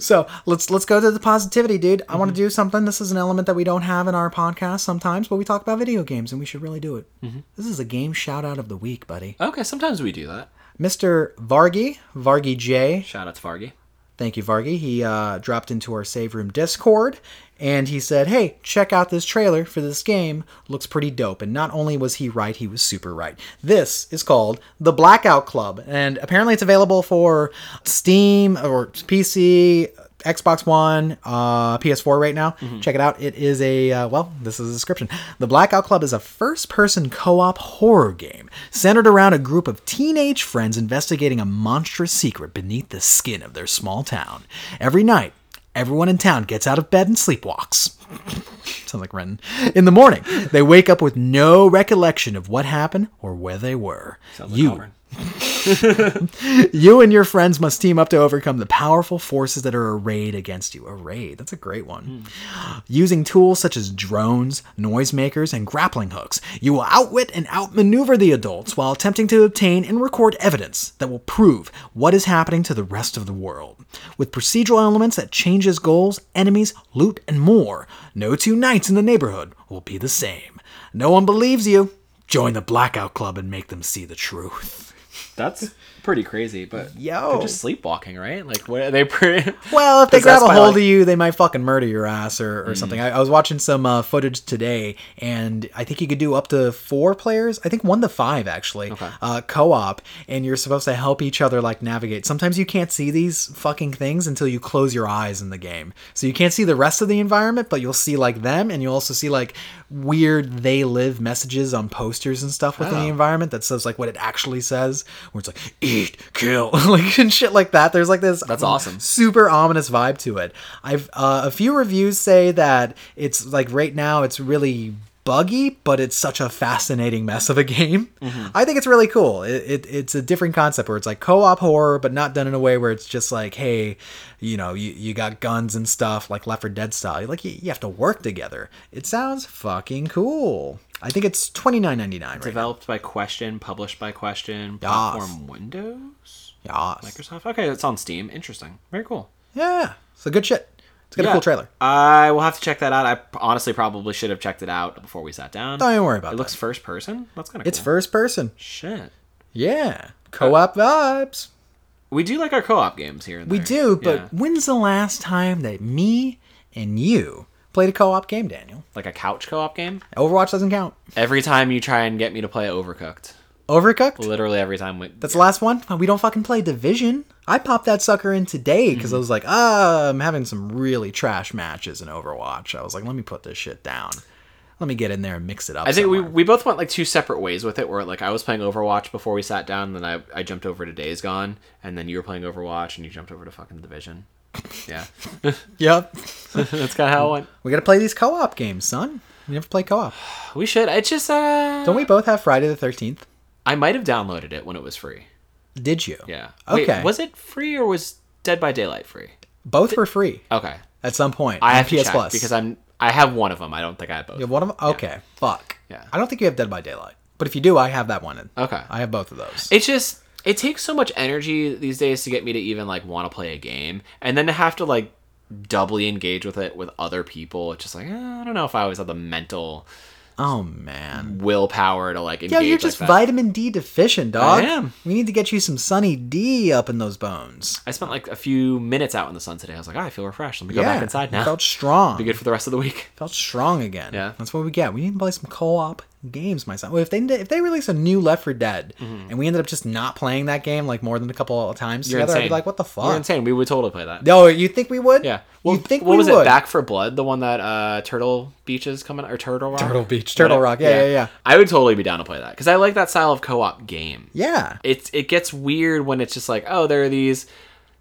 So let's let's go to the positivity, dude. I Mm-hmm. want to do something. This is an element that we don't have in our podcast sometimes, but we talk about video games, and we should really do it. Mm-hmm. This is a game shout out of the week, buddy. okay, sometimes we do that. Mr. Vargy, Vargy J, Shout out to Vargy. Thank you, Vargy. He uh, dropped into our Save Room Discord and he said, Hey, check out this trailer for this game. Looks pretty dope. And not only was he right, he was super right. This is called The Blackout Club. And apparently it's available for Steam or PC, Xbox One, uh, PS4 right now. Check it out. It is a, uh, well, this is a description. The Blackout Club is a first person co op horror game centered around a group of teenage friends investigating a monstrous secret beneath the skin of their small town. Every night, everyone in town gets out of bed and sleepwalks. Sounds like Renton. In the morning, they wake up with no recollection of what happened or where they were. Sounds like you, Auburn. You and your friends must team up to overcome the powerful forces that are arrayed against you. Arrayed, that's a great one. Hmm. Using tools such as drones, noisemakers, and grappling hooks, you will outwit and outmaneuver the adults while attempting to obtain and record evidence that will prove what is happening to the rest of the world. With procedural elements that changes goals, enemies, loot, and more, no two nights in the neighborhood will be the same. No one believes you. Join the Blackout Club and make them see the truth. That's pretty crazy, but Yo. they're just sleepwalking, right? Like, what are they? Pre- Well, if they grab a hold like- of you, they might fucking murder your ass or, or something. I, I was watching some uh, footage today, and I think you could do up to four players. I think one to five actually, uh, co-op, and you're supposed to help each other like navigate. Sometimes you can't see these fucking things until you close your eyes in the game, so you can't see the rest of the environment, but you'll see like them, and you'll also see like weird they live messages on posters and stuff within the Oh. environment that says like what it actually says, where it's like eat, kill, like and shit like that. There's like this. That's awesome. Super ominous vibe to it. I've uh, a few reviews say that it's like right now it's really buggy, but it's such a fascinating mess of a game. Mm-hmm. I think it's really cool. It, it, it's a different concept where it's like co-op horror, but not done in a way where it's just like, hey, you know, you, you got guns and stuff like Left 4 Dead style. Like you, you have to work together. It sounds fucking cool. I think it's twenty nine ninety nine right. Developed by Question, published by Question, Yes. platform Windows, Yes. Microsoft. Okay, it's on Steam. Interesting. Very cool. Yeah, it's a good shit. It's got a cool trailer. I will have to check that out. I honestly probably should have checked it out before we sat down. Don't even worry about It it. looks first person. That's kind of cool. It's first person. shit. Yeah, uh, co-op vibes. We do like our co-op games here. And We do, but Yeah. when's the last time that me and you played a co-op game, Daniel? like a couch co-op game. Overwatch doesn't count. Every time you try and get me to play Overcooked, Overcooked? literally every time. We, That's the last one. We don't fucking play Division. I popped that sucker in today because Mm-hmm. I was like, ah, I'm having some really trash matches in Overwatch. I was like, let me put this shit down. Let me get in there and mix it up. I think we, somewhere. we both went like two separate ways with it. Where like I was playing Overwatch before we sat down, then I, I jumped over to Days Gone, and then you were playing Overwatch and you jumped over to fucking Division. Yeah, Yep. that's kind of how it went. We gotta play these co-op games, son. We never play co-op. We should. It's just uh, Don't we both have Friday the Thirteenth? I might have downloaded it when it was free. Did you? Yeah. Okay. Wait, was it free or was Dead by Daylight free? Both were free Okay. at some point. I on have to PS check Plus because I'm I have one of them. I don't think I have both. You have one of them. Okay. Fuck. Yeah. I don't think you have Dead by Daylight, but if you do, I have that one. Okay. I have both of those. It's just it takes so much energy these days to get me to even like want to play a game, and then to have to like doubly engage with it with other people. It's just like eh, I don't know if I always have the mental oh man. willpower to like engage. Yeah, you're just that. vitamin D deficient, dog. I am. We need to get you some Sunny D up in those bones. I spent like a few minutes out in the sun today. I was like, oh, I feel refreshed. Let me go back inside now. Felt strong. Be good for the rest of the week. Felt strong again. Yeah. That's what we get. We need to play some co-op games, my son. Well, if they if they release a new Left 4 Dead and we ended up just not playing that game like more than a couple of times Mm-hmm. You're together, I'd be like, what the fuck? You're insane. We would totally play that. No, you think we would? Yeah. Well, you think what was would? it? Back 4 Blood, the one that uh, Turtle Beach is coming, or Turtle Rock? Turtle Beach, Turtle Rock. Yeah, yeah, yeah. I would totally be down to play that because I like that style of co-op game. Yeah. It's it gets weird when it's just like, oh, there are these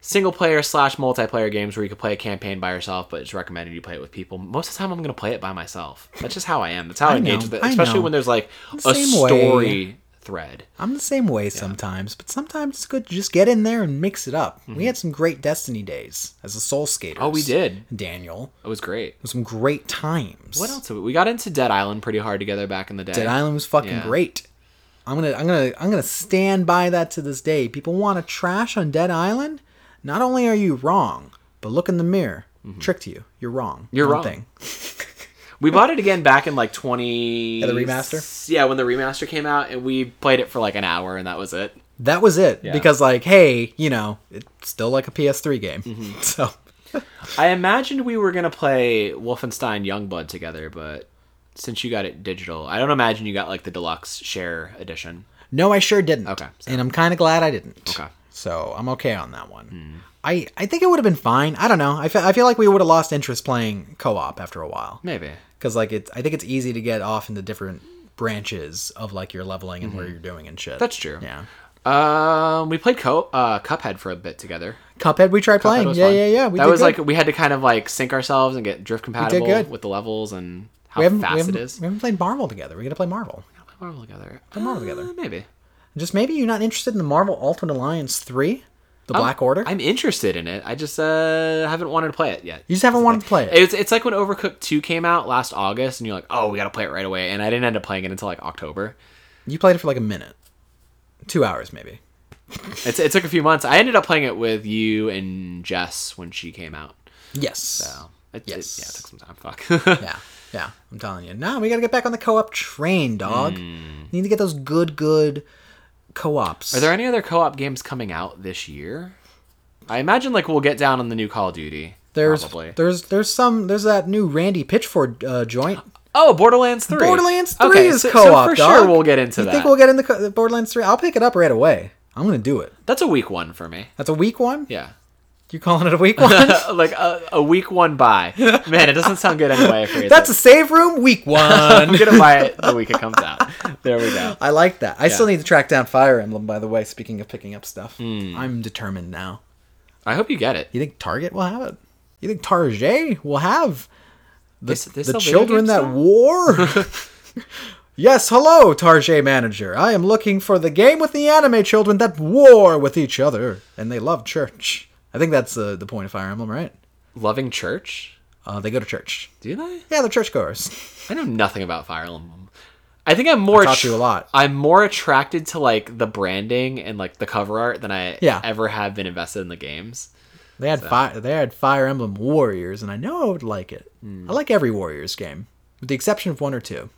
single player slash multiplayer games where you can play a campaign by yourself, but it's recommended you play it with people. Most of the time, I'm gonna play it by myself. That's just how I am. That's how I, I engage know, with it, especially when there's like a same way. story thread. I'm the same way sometimes, but sometimes it's good to just get in there and mix it up. We had some great Destiny days as a Soul Skater. Mm-hmm. Oh, we did. Daniel. It was great. It was Some great times. What else? We we got into Dead Island pretty hard together back in the day. Dead Island was fucking Yeah. great. I'm gonna, I'm gonna, I'm gonna stand by that to this day. People want to trash on Dead Island. Not only are you wrong, but look in the mirror. Tricked you. You're wrong. Mm-hmm. You're One wrong. Thing. We bought it again back in like 20. Yeah, the remaster? Yeah, when the remaster came out, and we played it for like an hour, and that was it. That was it. Yeah. Because like, hey, you know, it's still like a PS3 game. Mm-hmm. So I imagined we were gonna play Wolfenstein Youngblood together, but since you got it digital, I don't imagine you got like the deluxe share edition. no, I sure didn't. Okay, so- And I'm kind of glad I didn't. Okay. So I'm okay on that one. I, I think it would have been fine. I don't know. I fe- I feel like we would have lost interest playing co-op after a while. Maybe. because like it's I think it's easy to get off into different branches of like your leveling and where you're doing and shit. Mm-hmm. That's true. Yeah. Um, we played Co uh, Cuphead for a bit together. Cuphead we tried Cuphead playing. was Yeah, yeah, yeah. That did was good. like we had to kind of like sync ourselves and get drift compatible with the levels and how fast it is. We haven't played Marvel together. We gotta play Marvel. We gotta play Marvel together. Play Marvel Uh, together. Maybe. Just maybe you're not interested in the Marvel Ultimate Alliance three, the Black Order. I'm interested in it. I just uh haven't wanted to play it yet. you just haven't wanted to play it. It's it's like when Overcooked 2 came out last August and you're like, "Oh, we got to play it right away." And I didn't end up playing it until like October. You played it for like a minute, two hours maybe. It's, it took a few months. I ended up playing it with you and Jess when she came out. Yes. So it, it- Yes. yeah, it took some time. Fuck. yeah, yeah. I'm telling you. Now we gotta get back on the co-op train, dog. Hmm. Need to get those good, good co-ops. Are there any other co-op games coming out this year? I imagine like we'll get down on the new Call of Duty. There's probably. there's there's some there's that new Randy Pitchford uh, joint. Oh, Borderlands 3. Borderlands 3 okay, is so, co-op, So for dog. sure we'll get into You that. think we'll get into co- Borderlands 3? I'll pick it up right away. I'm gonna do it. That's a weak one for me. That's a weak one. Yeah. You calling it a week one? like a, a week one buy. Man, it doesn't sound good anyway. That's it. a save room week one. I'm gonna buy it the week it comes out. There we go. I like that. I still need to track down Fire Emblem, by the way. Speaking of picking up stuff, Hmm. I'm determined now. I hope you get it. You think Target will have it? You think Target will have the, They- they the children that war? yes, hello, Target manager. I am looking for the game with the anime children that war with each other and they love church. I think that's uh, the point of Fire Emblem, right? Loving church? Uh, they go to church. Do they? Yeah, they're churchgoers. I know nothing about Fire Emblem. I think I'm more. taught you a lot. I'm more attracted to like the branding and like the cover art than I Yeah. ever have been invested in the games. They had fire. They had Fire Emblem Warriors, and I know I would like it. Hmm. I like every Warriors game, with the exception of one or two.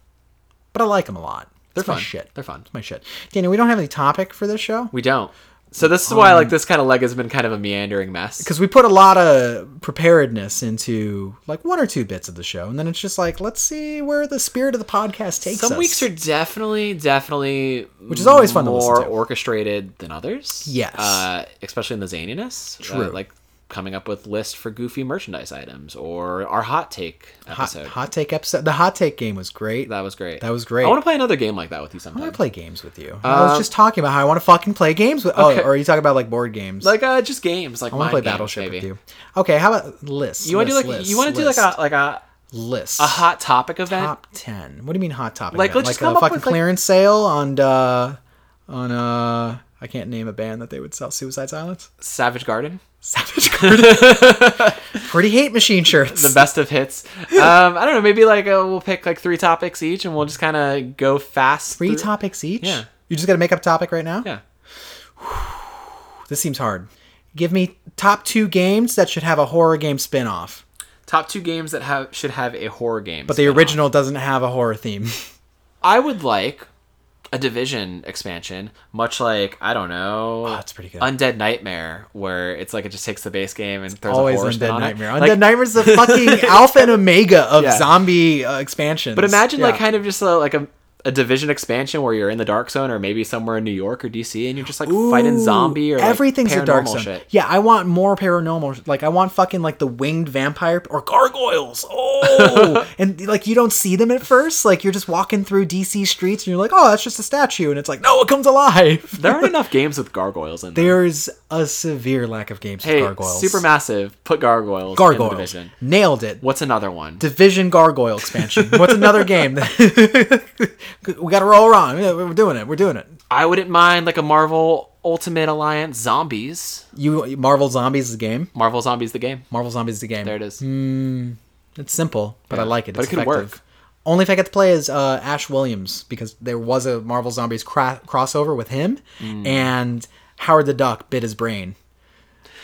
But I like them a lot. They're It's fun. shit. They're fun. It's my shit. Daniel, we don't have any topic for this show We don't. So this is why Um, like this kind of leg has been kind of a meandering mess. because we put a lot of preparedness into like one or two bits of the show, and then it's just like let's see where the spirit of the podcast takes us. Some weeks are definitely, definitely, Which is always fun more listen to. orchestrated than others. Yes. uh, especially in the zaniness. Uh, True. like coming up with lists for goofy merchandise items or our hot take episode. hot take episode. The hot take game was great. That was great. That was great. I want to play another game like that with you sometime. I want to play games with you. I was just talking about how I want to fucking play games with. Okay. Oh, or are you talking about like board games? like uh, just games, like I want to play games, Battleship maybe. with you. Okay, how about lists? You want to do like list, you want to do like a like a list a hot topic event? top ten. What do you mean hot topic? Like, event? let's just like come a up fucking with, like- clearance sale on uh on uh I can't name a band that they would sell Suicide Silence. Savage Garden, Savage Garden. Pretty hate machine shirts. the best of hits. Um, I don't know. Maybe like uh, we'll pick like three topics each, and we'll just kind of go fast. Three through- topics each. Yeah. You just got to make up a topic right now. Yeah. This seems hard. Give me top two games that should have a horror game spin-off. Top two games that have should have a horror game. But the original doesn't have a horror theme. I would like a division expansion, much like I don't know, Oh, that's pretty good. Undead Nightmare, where it's like it just takes the base game and throws Always a horror Undead on Nightmare. it. Undead Like, Nightmare's the fucking alpha and omega of Yeah. zombie uh, expansions. but imagine like kind of just a, like a, a division expansion where you're in the dark zone or maybe somewhere in New York or DC and you're just like fighting Ooh, zombie or like, everything's a dark zone. shit. Yeah, I want more paranormal. Like I want fucking like the winged vampire or gargoyles. Oh, and like you don't see them at first. Like you're just walking through DC streets and you're like, oh, that's just a statue, and it's like, no, it comes alive. There aren't enough games with gargoyles in them. There's a severe lack of games Hey, with gargoyles. Supermassive, put gargoyles. In gargoyles. Nailed it. What's another one? Division Gargoyle expansion. What's another game? we got to roll around. We're doing it. We're doing it. I wouldn't mind like a Marvel Ultimate Alliance Zombies. You Marvel Zombies is a game. Marvel Zombies the game. Marvel Zombies the game. There it is. It's simple, but I like it. but It's it could effective. work. Only if I get to play as uh, Ash Williams because there was a Marvel Zombies cra- crossover with him, Mm. and Howard the Duck bit his brain.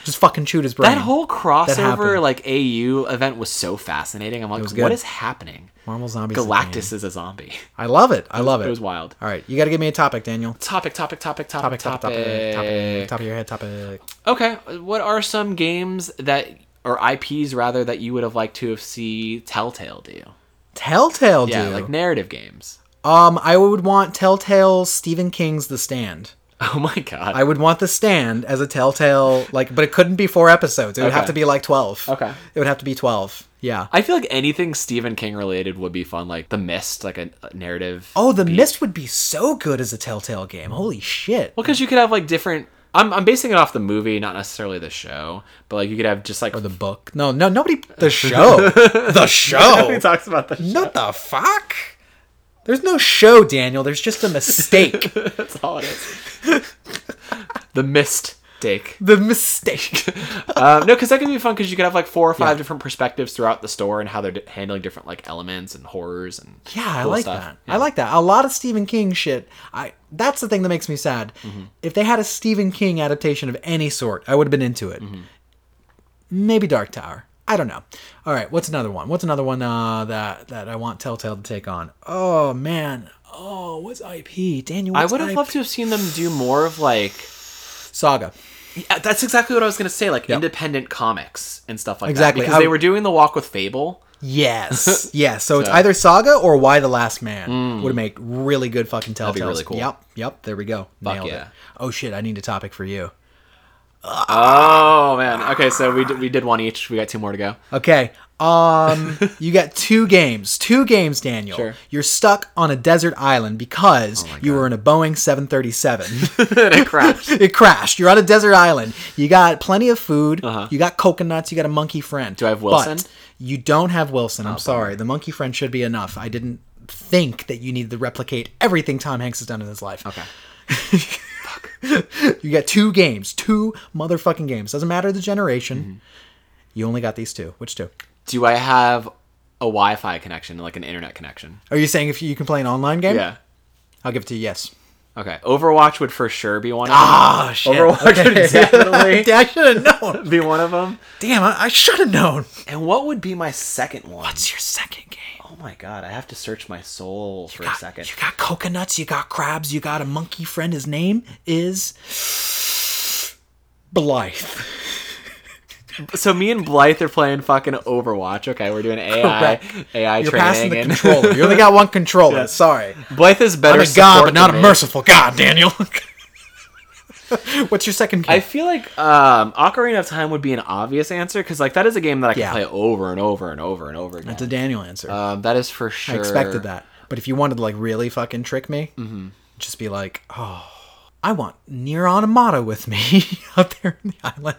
Just fucking chewed his brain. That whole crossover happened. like AU event was so fascinating. I'm like, what is happening? Marvel Zombies. Galactus is a zombie. I love it. I love it. It was wild. All right, you got to give me a topic, Daniel. Topic, topic, topic, Topic, topic, topic, topic, topic, top of your head, topic. Okay, what are some games that or IPs rather that you would have liked to have see Telltale do? Telltale, Yeah, like narrative games. um, I would want Telltale Stephen King's The Stand. Oh my god. I would want The Stand as a Telltale, like, but it couldn't be four episodes. It would have to be like twelve. Okay. It would have to be twelve. Yeah. I feel like anything Stephen King related would be fun, like The Mist, like a, a narrative. Oh, The Mist would be so good as a Telltale game. Holy shit. Well, because you could have like different. I'm, I'm basing it off the movie, not necessarily the show, but like you could have just like Or the book. No, no, nobody. The show. the show. Nobody talks about the show. What the fuck? There's no show, Daniel. There's just a mistake. That's all it is. the Mist take. the mistake. Um, no, because that could be fun because you could have like four or five Yeah. different perspectives throughout the store and how they're d- handling different like elements and horrors and Yeah, I like stuff. that. Yeah. I like that. A lot of Stephen King shit. I that's the thing that makes me sad. Mm-hmm. If they had a Stephen King adaptation of any sort, I would have been into it. Mm-hmm. Maybe Dark Tower. I don't know. All right, what's another one? What's another one uh, that that I want Telltale to take on? Oh man. Oh, what's IP? Daniel, I would have IP? loved to have seen them do more of like. Saga. Yeah, that's exactly what I was gonna say, like independent comics and stuff like Exactly. that. Exactly, because they were doing the Walk with Fable. Yes. yes. So, it's either Saga or Y the Last Man would make really good fucking Telltales. be really cool. Yep. Yep. There we go. Fuck Nailed it. Oh shit! I need a topic for you. Oh man. Okay, so we did, we did one each. We got two more to go. Okay. Um, you got two games. Two games, Daniel. Sure. You're stuck on a desert island because Oh you were in a Boeing 737. it crashed. it crashed. You're on a desert island. You got plenty of food. You got coconuts. You got a monkey friend. Uh-huh. Do I have Wilson? But you don't have Wilson. Oh, I'm sorry. The monkey friend should be enough. I didn't think that you needed to replicate everything Tom Hanks has done in his life. Okay. You got two games. Two motherfucking games. Doesn't matter the generation. Mm-hmm. You only got these two. Which two? Do I have a Wi-Fi connection, like an internet connection? Are you saying if you can play an online game? Yeah. I'll give it to you. Yes. Okay. Overwatch would for sure be one of them. Ah, shit. Overwatch would definitely I should have known. be one of them. Damn, I, I should have known. And what would be my second one? What's your second game? Oh my god, I have to search my soul for a second. You got coconuts, you got crabs, you got a monkey friend. His name is Blythe. So me and Blythe are playing fucking Overwatch. Okay, we're doing AI Correct. AI You're training. passing the and controller. You only got one controller. Sorry. Blythe is better. I'm a god, but not a me. merciful god, Daniel. What's your second game? I feel like um, Ocarina of Time would be an obvious answer because like that is a game that I can Yeah. play over and over and over and over again. That's a Daniel answer. um, that is for sure. I expected that. But if you wanted to like really fucking trick me, just be like, oh, I want Nier Automata with me out there in the island.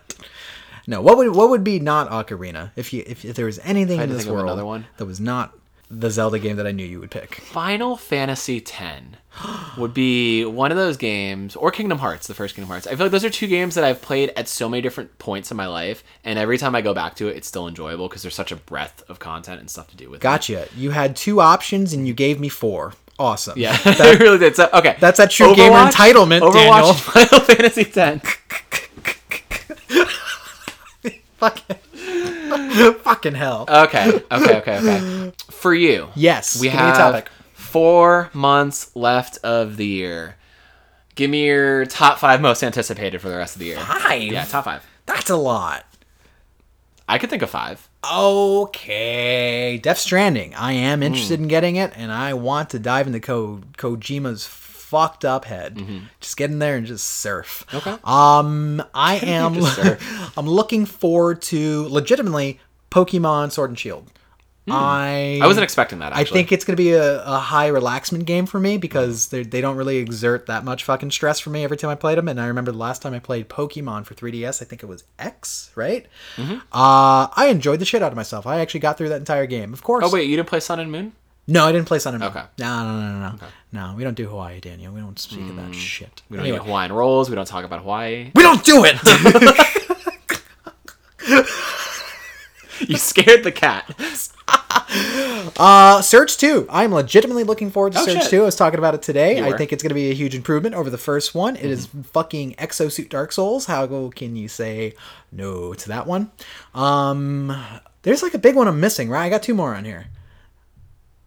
No, what would what would be not Ocarina if you if, if there was anything in this world another one. that was not the Zelda game that I knew you would pick? Final Fantasy X would be one of those games, or Kingdom Hearts, the first Kingdom Hearts. I feel like those are two games that I've played at so many different points in my life, and every time I go back to it, it's still enjoyable because there's such a breadth of content and stuff to do with it. Gotcha. You had two options and you gave me four. Awesome. Yeah, I really did. So okay, That's that true gamer entitlement, Overwatch, Daniel. Final Fantasy X. Fucking, fucking hell. Okay, okay, okay, okay. For you, yes. we give me a have topic. four months left of the year. Give me your top five most anticipated for the rest of the year. Five. Yeah, top five. That's a lot. I could think of five. Okay, Death Stranding. I am Hmm. interested in getting it, and I want to dive into Ko- Kojima's fucked up head. Just get in there and just surf. Mm-hmm. Okay. Um, I am. I'm looking forward to legitimately Pokemon Sword and Shield. I Hmm. I wasn't expecting that. I think it's going to be a, a high relaxment game for me because they they don't really exert that much fucking stress for me every time I played them. And I remember the last time I played Pokemon for 3DS, I think it was X, right? Mm-hmm. Uh, I enjoyed the shit out of myself. I actually got through that entire game. Of course. Oh wait, you didn't play Sun and Moon? No, I didn't play Sun and Moon. Okay. No, no, no, no, no. No, we don't do Hawaii, Daniel. We don't speak of that shit. Mm. We don't Anyway, eat Hawaiian rolls. We don't talk about Hawaii. we don't do it. You scared the cat. Uh, Surge 2. I'm legitimately looking forward to Oh, Surge shit. 2. I was talking about it today. You I were. think it's going to be a huge improvement over the first one. It is fucking Exosuit Dark Souls. How can you say no to that one? Um, there's like a big one I'm missing, right? I got two more on here.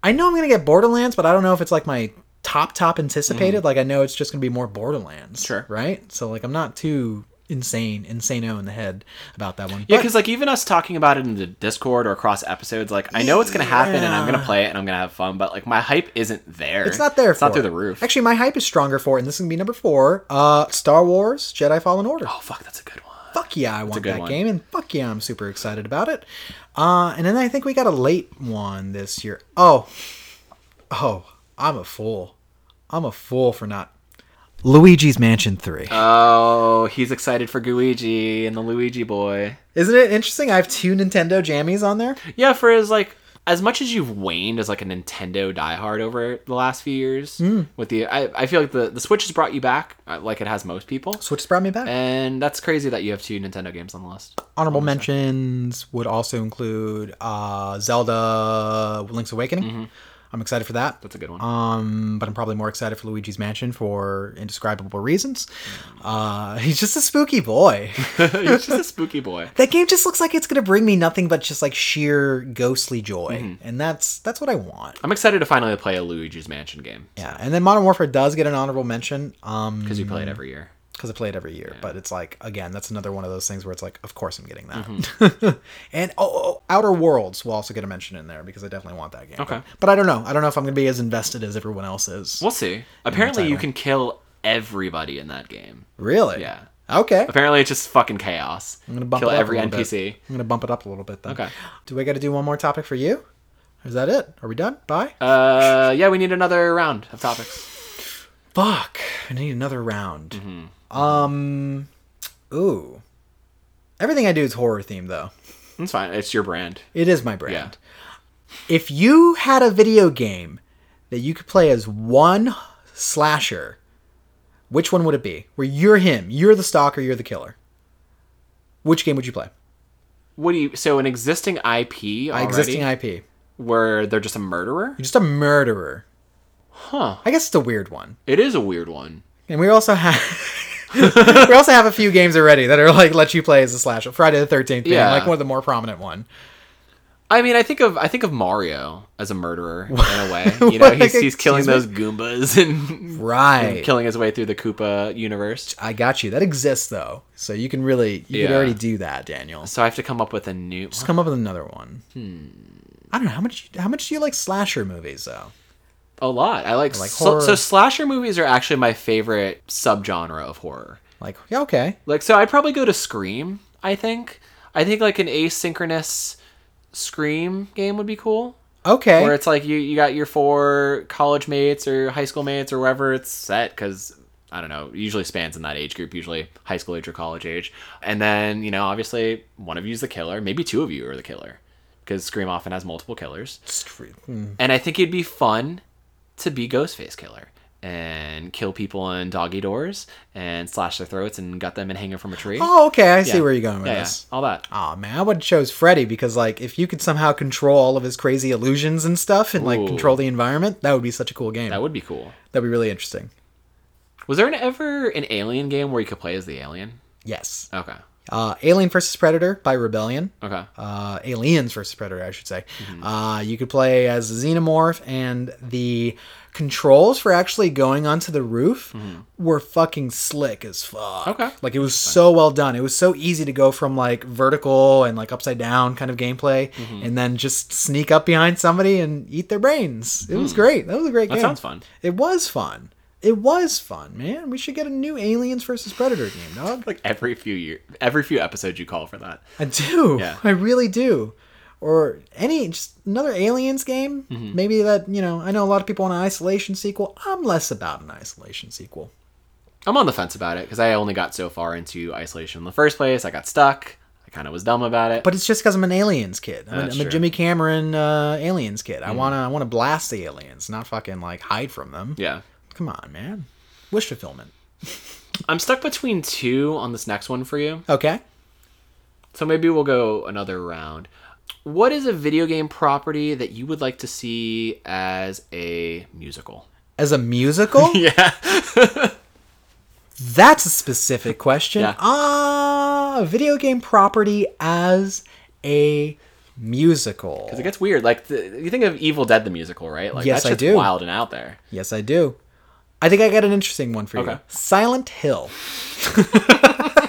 I know I'm going to get Borderlands, but I don't know if it's like my top, top anticipated. Like, I know it's just going to be more Borderlands. Sure. Right? So, like, I'm not too insane, insano in the head about that one. Yeah, because like even us talking about it in the Discord or across episodes, like I know it's gonna happen and I'm gonna play it and I'm gonna have fun, but like my hype isn't there. It's not there It's for not through it. the roof. Actually, my hype is stronger for it, and this is gonna be number four. Uh, Star Wars Jedi Fallen Order. oh fuck, that's a good one. Fuck yeah, I want that one. game, and fuck yeah, I'm super excited about it. Uh, and then I think we got a late one this year. Oh, oh, I'm a fool. I'm a fool for not. Luigi's Mansion 3. Oh, he's excited for Luigi and the Luigi boy. Isn't it interesting? I have two Nintendo jammies on there. Yeah, for as like as much as you've waned as like a Nintendo diehard over the last few years Hmm. with the I, I feel like the the Switch has brought you back uh, like it has most people. Switch has brought me back. And that's crazy that you have two Nintendo games on the list. Honorable mentions would also include uh, Zelda Link's Awakening. I'm excited for that. That's a good one. Um, but I'm probably more excited for Luigi's Mansion for indescribable reasons. Uh, he's just a spooky boy. He's just a spooky boy. that game just looks like it's gonna bring me nothing but just like sheer ghostly joy, Mm-hmm. and that's that's what I want. I'm excited to finally play a Luigi's Mansion game Yeah, and then Modern Warfare does get an honorable mention. Um, because you play it every year. Because I play it every year. But it's like again, that's another one of those things where it's like, of course I'm getting that. Mm-hmm. and oh, oh, Outer Worlds will also get a mention in there because I definitely want that game. Okay. But, but I don't know. I don't know if I'm gonna be as invested as everyone else is. We'll see. Apparently, you can kill everybody in that game. really? Yeah. Okay. Apparently, it's just fucking chaos. I'm gonna bump Kill it up every a little bit. NPC. I'm gonna bump it up a little bit then. Okay. Do we got to do one more topic for you? Is that it? Are we done? Bye. Uh, yeah, we need another round of topics. Fuck. I need another round. Mm-hmm. Um. Ooh. Everything I do is horror themed though. It's fine. It's your brand. It is my brand. If you had a video game that you could play as one slasher, which one would it be? Where you're him, you're the stalker, you're the killer. Which game would you play? What do you? So an existing IP already, Existing IP. where they're just a murderer? You're just a murderer. Huh. I guess it's a weird one. It is a weird one. And we also have we also have a few games already that are like let you play as a slasher. Friday the Thirteenth being Yeah. like one of the more prominent one. I mean, I think of I think of Mario as a murderer in a way. You know, he's, he's killing those Goombas and Right. killing his way through the Koopa universe. I got you. That exists though, so you can really you can already do that, Daniel. So I have to come up with a new. Just come up with another one. Hmm. I don't know how much. How much do you like slasher movies though? A lot. I like, like sl- horror. so slasher movies are actually my favorite subgenre of horror. Like, yeah, okay, Like so I'd probably go to Scream, I think. I think like an asynchronous Scream game would be cool. okay. Where it's like you you got your four college mates or high school mates or wherever it's set cuz I don't know, usually spans in that age group, usually high school age or college age. And then, you know, obviously one of you's the killer, maybe two of you are the killer because Scream often has multiple killers. Hmm. And I think it'd be fun to be Ghostface Killer and kill people in doggy doors and slash their throats and gut them and hang them from a tree. Oh, okay. I see where you're going with yeah, yeah, this. all that. Oh man, I would have chose Freddy because like if you could somehow control all of his crazy illusions and stuff and like Ooh. control the environment, that would be such a cool game. That would be cool. That'd be really interesting. Was there an, ever an alien game where you could play as the alien? Yes. Okay. Uh, Alien vs Predator by Rebellion. Okay. uh, Aliens versus Predator, I should say. Mm-hmm. Uh, you could play as a xenomorph, and the controls for actually going onto the roof were fucking slick as fuck. Mm-hmm. Okay. like it was so well done. It was so easy to go from like vertical and like upside down kind of gameplay, Mm-hmm. and then just sneak up behind somebody and eat their brains. It was great. That was a great Hmm. That game. sounds fun. It was fun. It was fun, man. We should get a new Aliens versus Predator game, dog. Like every few year, every few episodes, you call for that. I do. Yeah. I really do. Or any just another Aliens game. Mm-hmm. Maybe that you know. I know a lot of people want an Isolation sequel. I'm less about an Isolation sequel. I'm on the fence about it because I only got so far into isolation in the first place. I got stuck. I kind of was dumb about it. But it's just because I'm an Aliens kid. I'm, a, I'm a. Mm-hmm. Jimmy Cameron uh, Aliens kid. I wanna I wanna blast the aliens, not fucking like hide from them. yeah, Come on, man. Wish fulfillment. I'm stuck between two on this next one for you. Okay. So maybe we'll go another round. What is a video game property that you would like to see as a musical? As a musical, Yeah. that's a specific question. Yeah. Ah, a video game property as a musical. Because it gets weird. Like the, you think of Evil Dead the musical, right? Like Yes, that's I just do. wild and out there. Yes, I do. I think I got an interesting one for you. Silent Hill.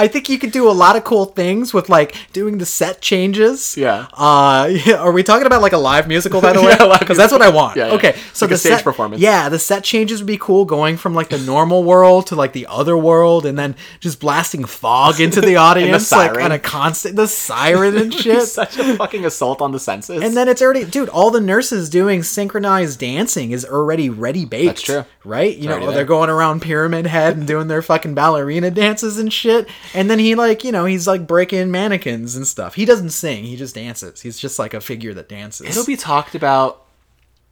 I think you could do a lot of cool things with like doing the set changes. Yeah. Uh, yeah, are we talking about like a live musical by the way? Yeah, Because that's what I want. Yeah, yeah. Okay, so Like the stage set, performance. Yeah, the set changes would be cool, going from like the normal world to like the other world, and then just blasting fog into the audience like siren. on a constant the siren and shit. Such a fucking assault on the senses. And then it's already, dude. All the nurses doing synchronized dancing is already ready baked. That's true. right? You know, they're there. going around Pyramid Head and doing their fucking ballerina dances and shit. And then he like, you know, he's like breaking mannequins and stuff. He doesn't sing; he just dances. He's just like a figure that dances. it'll be talked about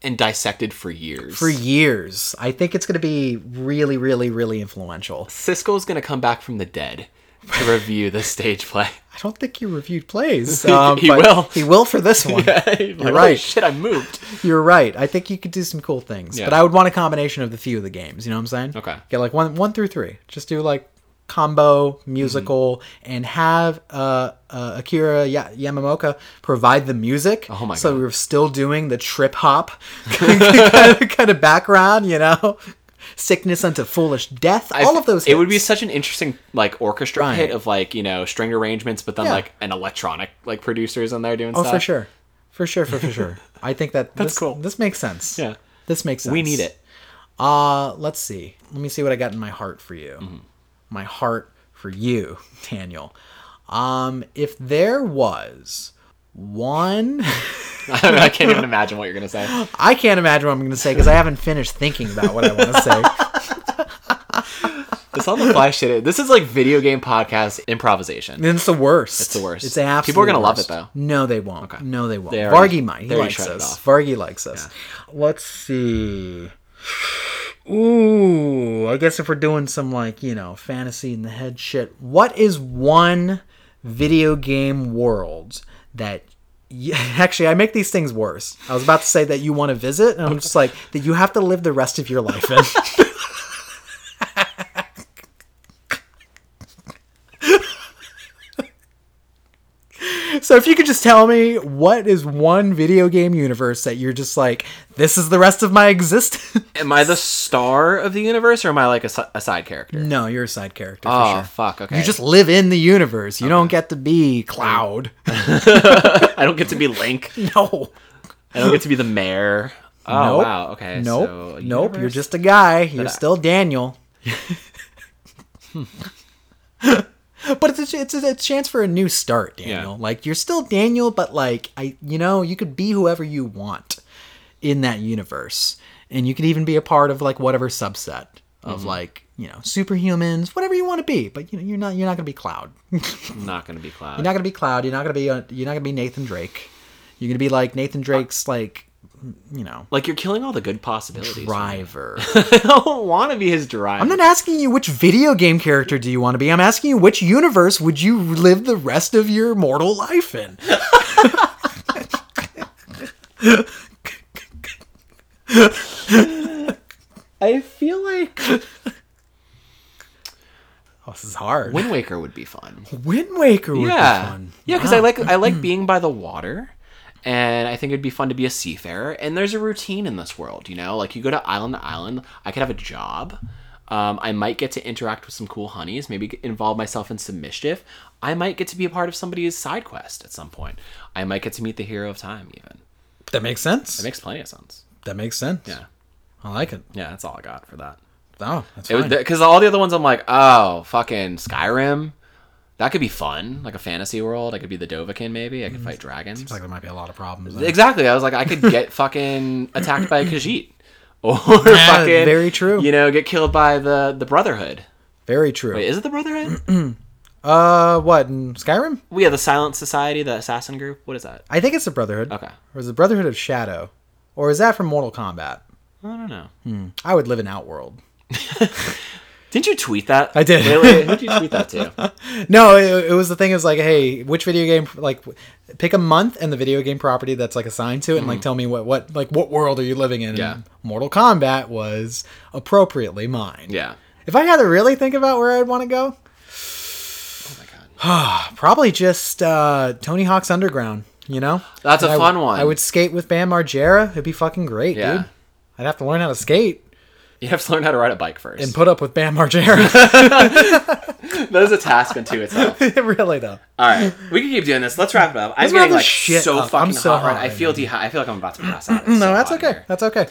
and dissected for years. for years. I think it's gonna be really, really, really influential. Siskel's gonna come back from the dead to review the stage play. I don't think he reviewed plays. Um, He will. He will for this one. You're You're right. shit, I moved. You're right. I think you could do some cool things, Yeah. but I would want a combination of the few of the games. You know what I'm saying? Okay. Get like one one through three. Just do like combo musical and have uh, uh, Akira ya- Yamaoka provide the music. Oh my So God. we're still doing the trip hop kind, of, kind of background. You know, sickness unto foolish death. I- all of those. It would be such an interesting like orchestra Right. hit of like you know string arrangements, but then Yeah. like an electronic like producers in there doing stuff. Oh, stuff. for sure, for sure, for, for sure. I think that That's this, cool. This makes sense. Yeah. This makes sense. We need it. Uh, let's see. Let me see what I got in my heart for you. Mm-hmm. My heart for you, Daniel. Um, if there was one, I can't even imagine what you're gonna say. I can't imagine what I'm going to say because I haven't finished thinking about what I want to say. This on the fly shit. This is like video game podcast improvisation. And it's the worst. It's the worst. It's the absolute People are gonna love it, though. No, they won't. No, they won't. They already- Vargy might. He likes us. Vargy likes us. Let's see. Ooh, I guess if we're doing some like you know fantasy in the head shit, what is one video game world that? You, actually, I make these things worse. I was about to say that you want to visit, and I'm just like that you have to live the rest of your life in. So if you could just tell me what is one video game universe that you're just like, this is the rest of my existence. Am I the star of the universe, or am I like a, a side character? no, you're a side character for Oh sure. fuck. Okay. You just live in the universe. You don't get to be Cloud. I don't get to be Link. No. I don't get to be the mayor. Oh nope. wow. Okay. Nope. So, nope. You're just a guy. You're still Daniel. But it's a, it's a, chance for a new start, Daniel. Like you're still Daniel, but like I, you know, you could be whoever you want in that universe, and you could even be a part of like whatever subset of Mm-hmm. like you know superhumans, whatever you want to be. But you know, you're not you're not gonna be Cloud. you're not gonna be Cloud. You're not gonna be Cloud. You're not gonna be uh you're not gonna be Nathan Drake. You're gonna be like Nathan Drake's like you know like you're killing all the good possibilities. driver. I don't want to be his driver. I'm not asking you which video game character do you want to be. I'm asking you which universe would you live the rest of your mortal life in? I feel like Oh, this is hard. Wind Waker would be fun. Wind Waker would be yeah, fun. yeah, because I like I like being by the water, and I think it'd be fun to be a seafarer. And there's a routine in this world, you know. Like you go to island to island. I could have a job. Um, I might get to interact with some cool honeys. Maybe involve myself in some mischief. I might get to be a part of somebody's side quest at some point. I might get to meet the hero of time. Even That makes sense. it makes plenty of sense. that makes sense. Yeah, I like it. yeah, that's all I got for that. Oh, that's fine. because all the other ones I'm like, oh, fucking Skyrim. That could be fun, like a fantasy world. I could be the Dovahkiin, maybe. I could fight dragons. Looks like there might be a lot of problems. there. Exactly. I was like, I could get fucking attacked by a Khajiit, or Yeah, fucking very true. You know, get killed by the the Brotherhood. Very true. Wait, is it the Brotherhood? uh, what in Skyrim? we have the Silent Society, the assassin group. What is that? I think it's the Brotherhood. Okay, Or is it the Brotherhood of Shadow? Or is that from Mortal Kombat? I don't know. I would live in Outworld. Didn't you tweet that? I did. Wait, wait, who'd you tweet that to? No, it, it was the thing. Is like, hey, which video game? Like, pick a month and the video game property that's like assigned to it, and like tell me what what like what world are you living in? Mm-hmm. Yeah. And Mortal Kombat was appropriately mine. Yeah. If I had to really think about where I'd want to go, Oh my god. probably just uh, Tony Hawk's Underground. You know, That's a I- fun one. I would skate with Bam Margera. It'd be fucking great, Yeah. dude. I'd have to learn how to skate You have to learn how to ride a bike first. and put up with Bam Margera. that is a task unto itself. really though. All right, we can keep doing this. Let's wrap it up. I'm Let's getting like shit so up. fucking I'm so hot. Right? hot I feel dehy- I feel like I'm about to pass out. It's No, so that's okay. here. That's okay.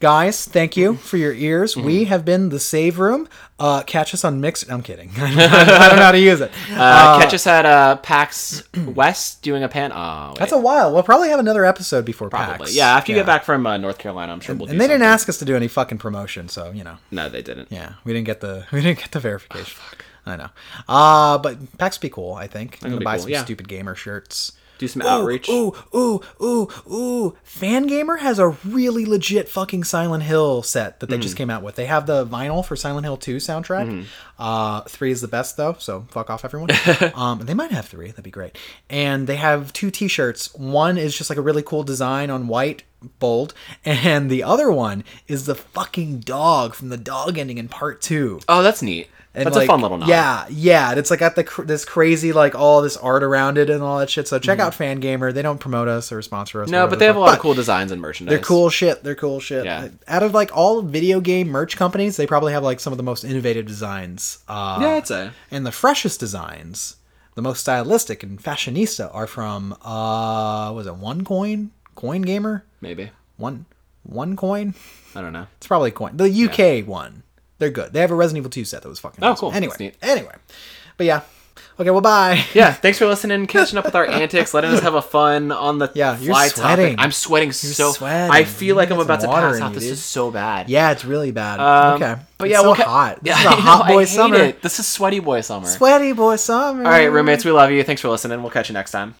Guys, thank you for your ears. Mm-hmm. We have been the Save Room. Uh, catch us on Mix. I'm kidding. I don't know how to use it. Uh, catch us at uh, PAX West doing a pan. Oh, wait. That's a while. We'll probably have another episode before probably. PAX. Yeah, after you get back from uh, North Carolina, I'm sure we'll do. And they didn't ask us to do any fucking promotion, so you know. No, they didn't. Yeah, we didn't get the we didn't get the verification. I know. Uh, but PAX be cool. I think. I'm gonna buy cool, some yeah. stupid gamer shirts. Do some outreach. Ooh, ooh, ooh, ooh. Fangamer has a really legit fucking Silent Hill set that they Mm. just came out with. They have the vinyl for Silent Hill 2 soundtrack. Mm-hmm. Uh, three is the best though, so fuck off everyone. um, they might have three. That'd be great. And they have two T-shirts. One is just like a really cool design on white, bold, and the other one is the fucking dog from the dog ending in part two. Oh, that's neat. And that's like, a fun little nod. Yeah, yeah. and It's like got the cr- this crazy like all this art around it and all that shit. So check out Fangamer. They don't promote us or sponsor us. Mm-hmm. No, but they have a lot of cool designs and merchandise. They're cool shit. They're cool shit. Yeah. Out of like all video game merch companies, they probably have like some of the most innovative designs. Uh, Yeah, I'd say. and the freshest designs, the most stylistic and fashionista, are from uh, was it One Coin, Coin Gamer, Maybe. One one coin. I don't know. It's probably a coin. The UK one. They're good. They have a Resident Evil 2 set that was fucking Oh, awesome. cool. Anyway, anyway. But yeah. Okay, well, bye. Yeah, thanks for listening, catching up with our antics, letting us have a fun on the Yeah, you're fly sweating. topic. I'm sweating so. sweating. I feel like I'm about to pass out. This dude. is so bad. Yeah, it's really bad. Um, okay. but It's yeah, so we'll ca- hot. This Yeah, is a know, hot I boy summer. it. This is sweaty boy summer. Sweaty boy summer. All right, roommates, we love you. Thanks for listening. We'll catch you next time.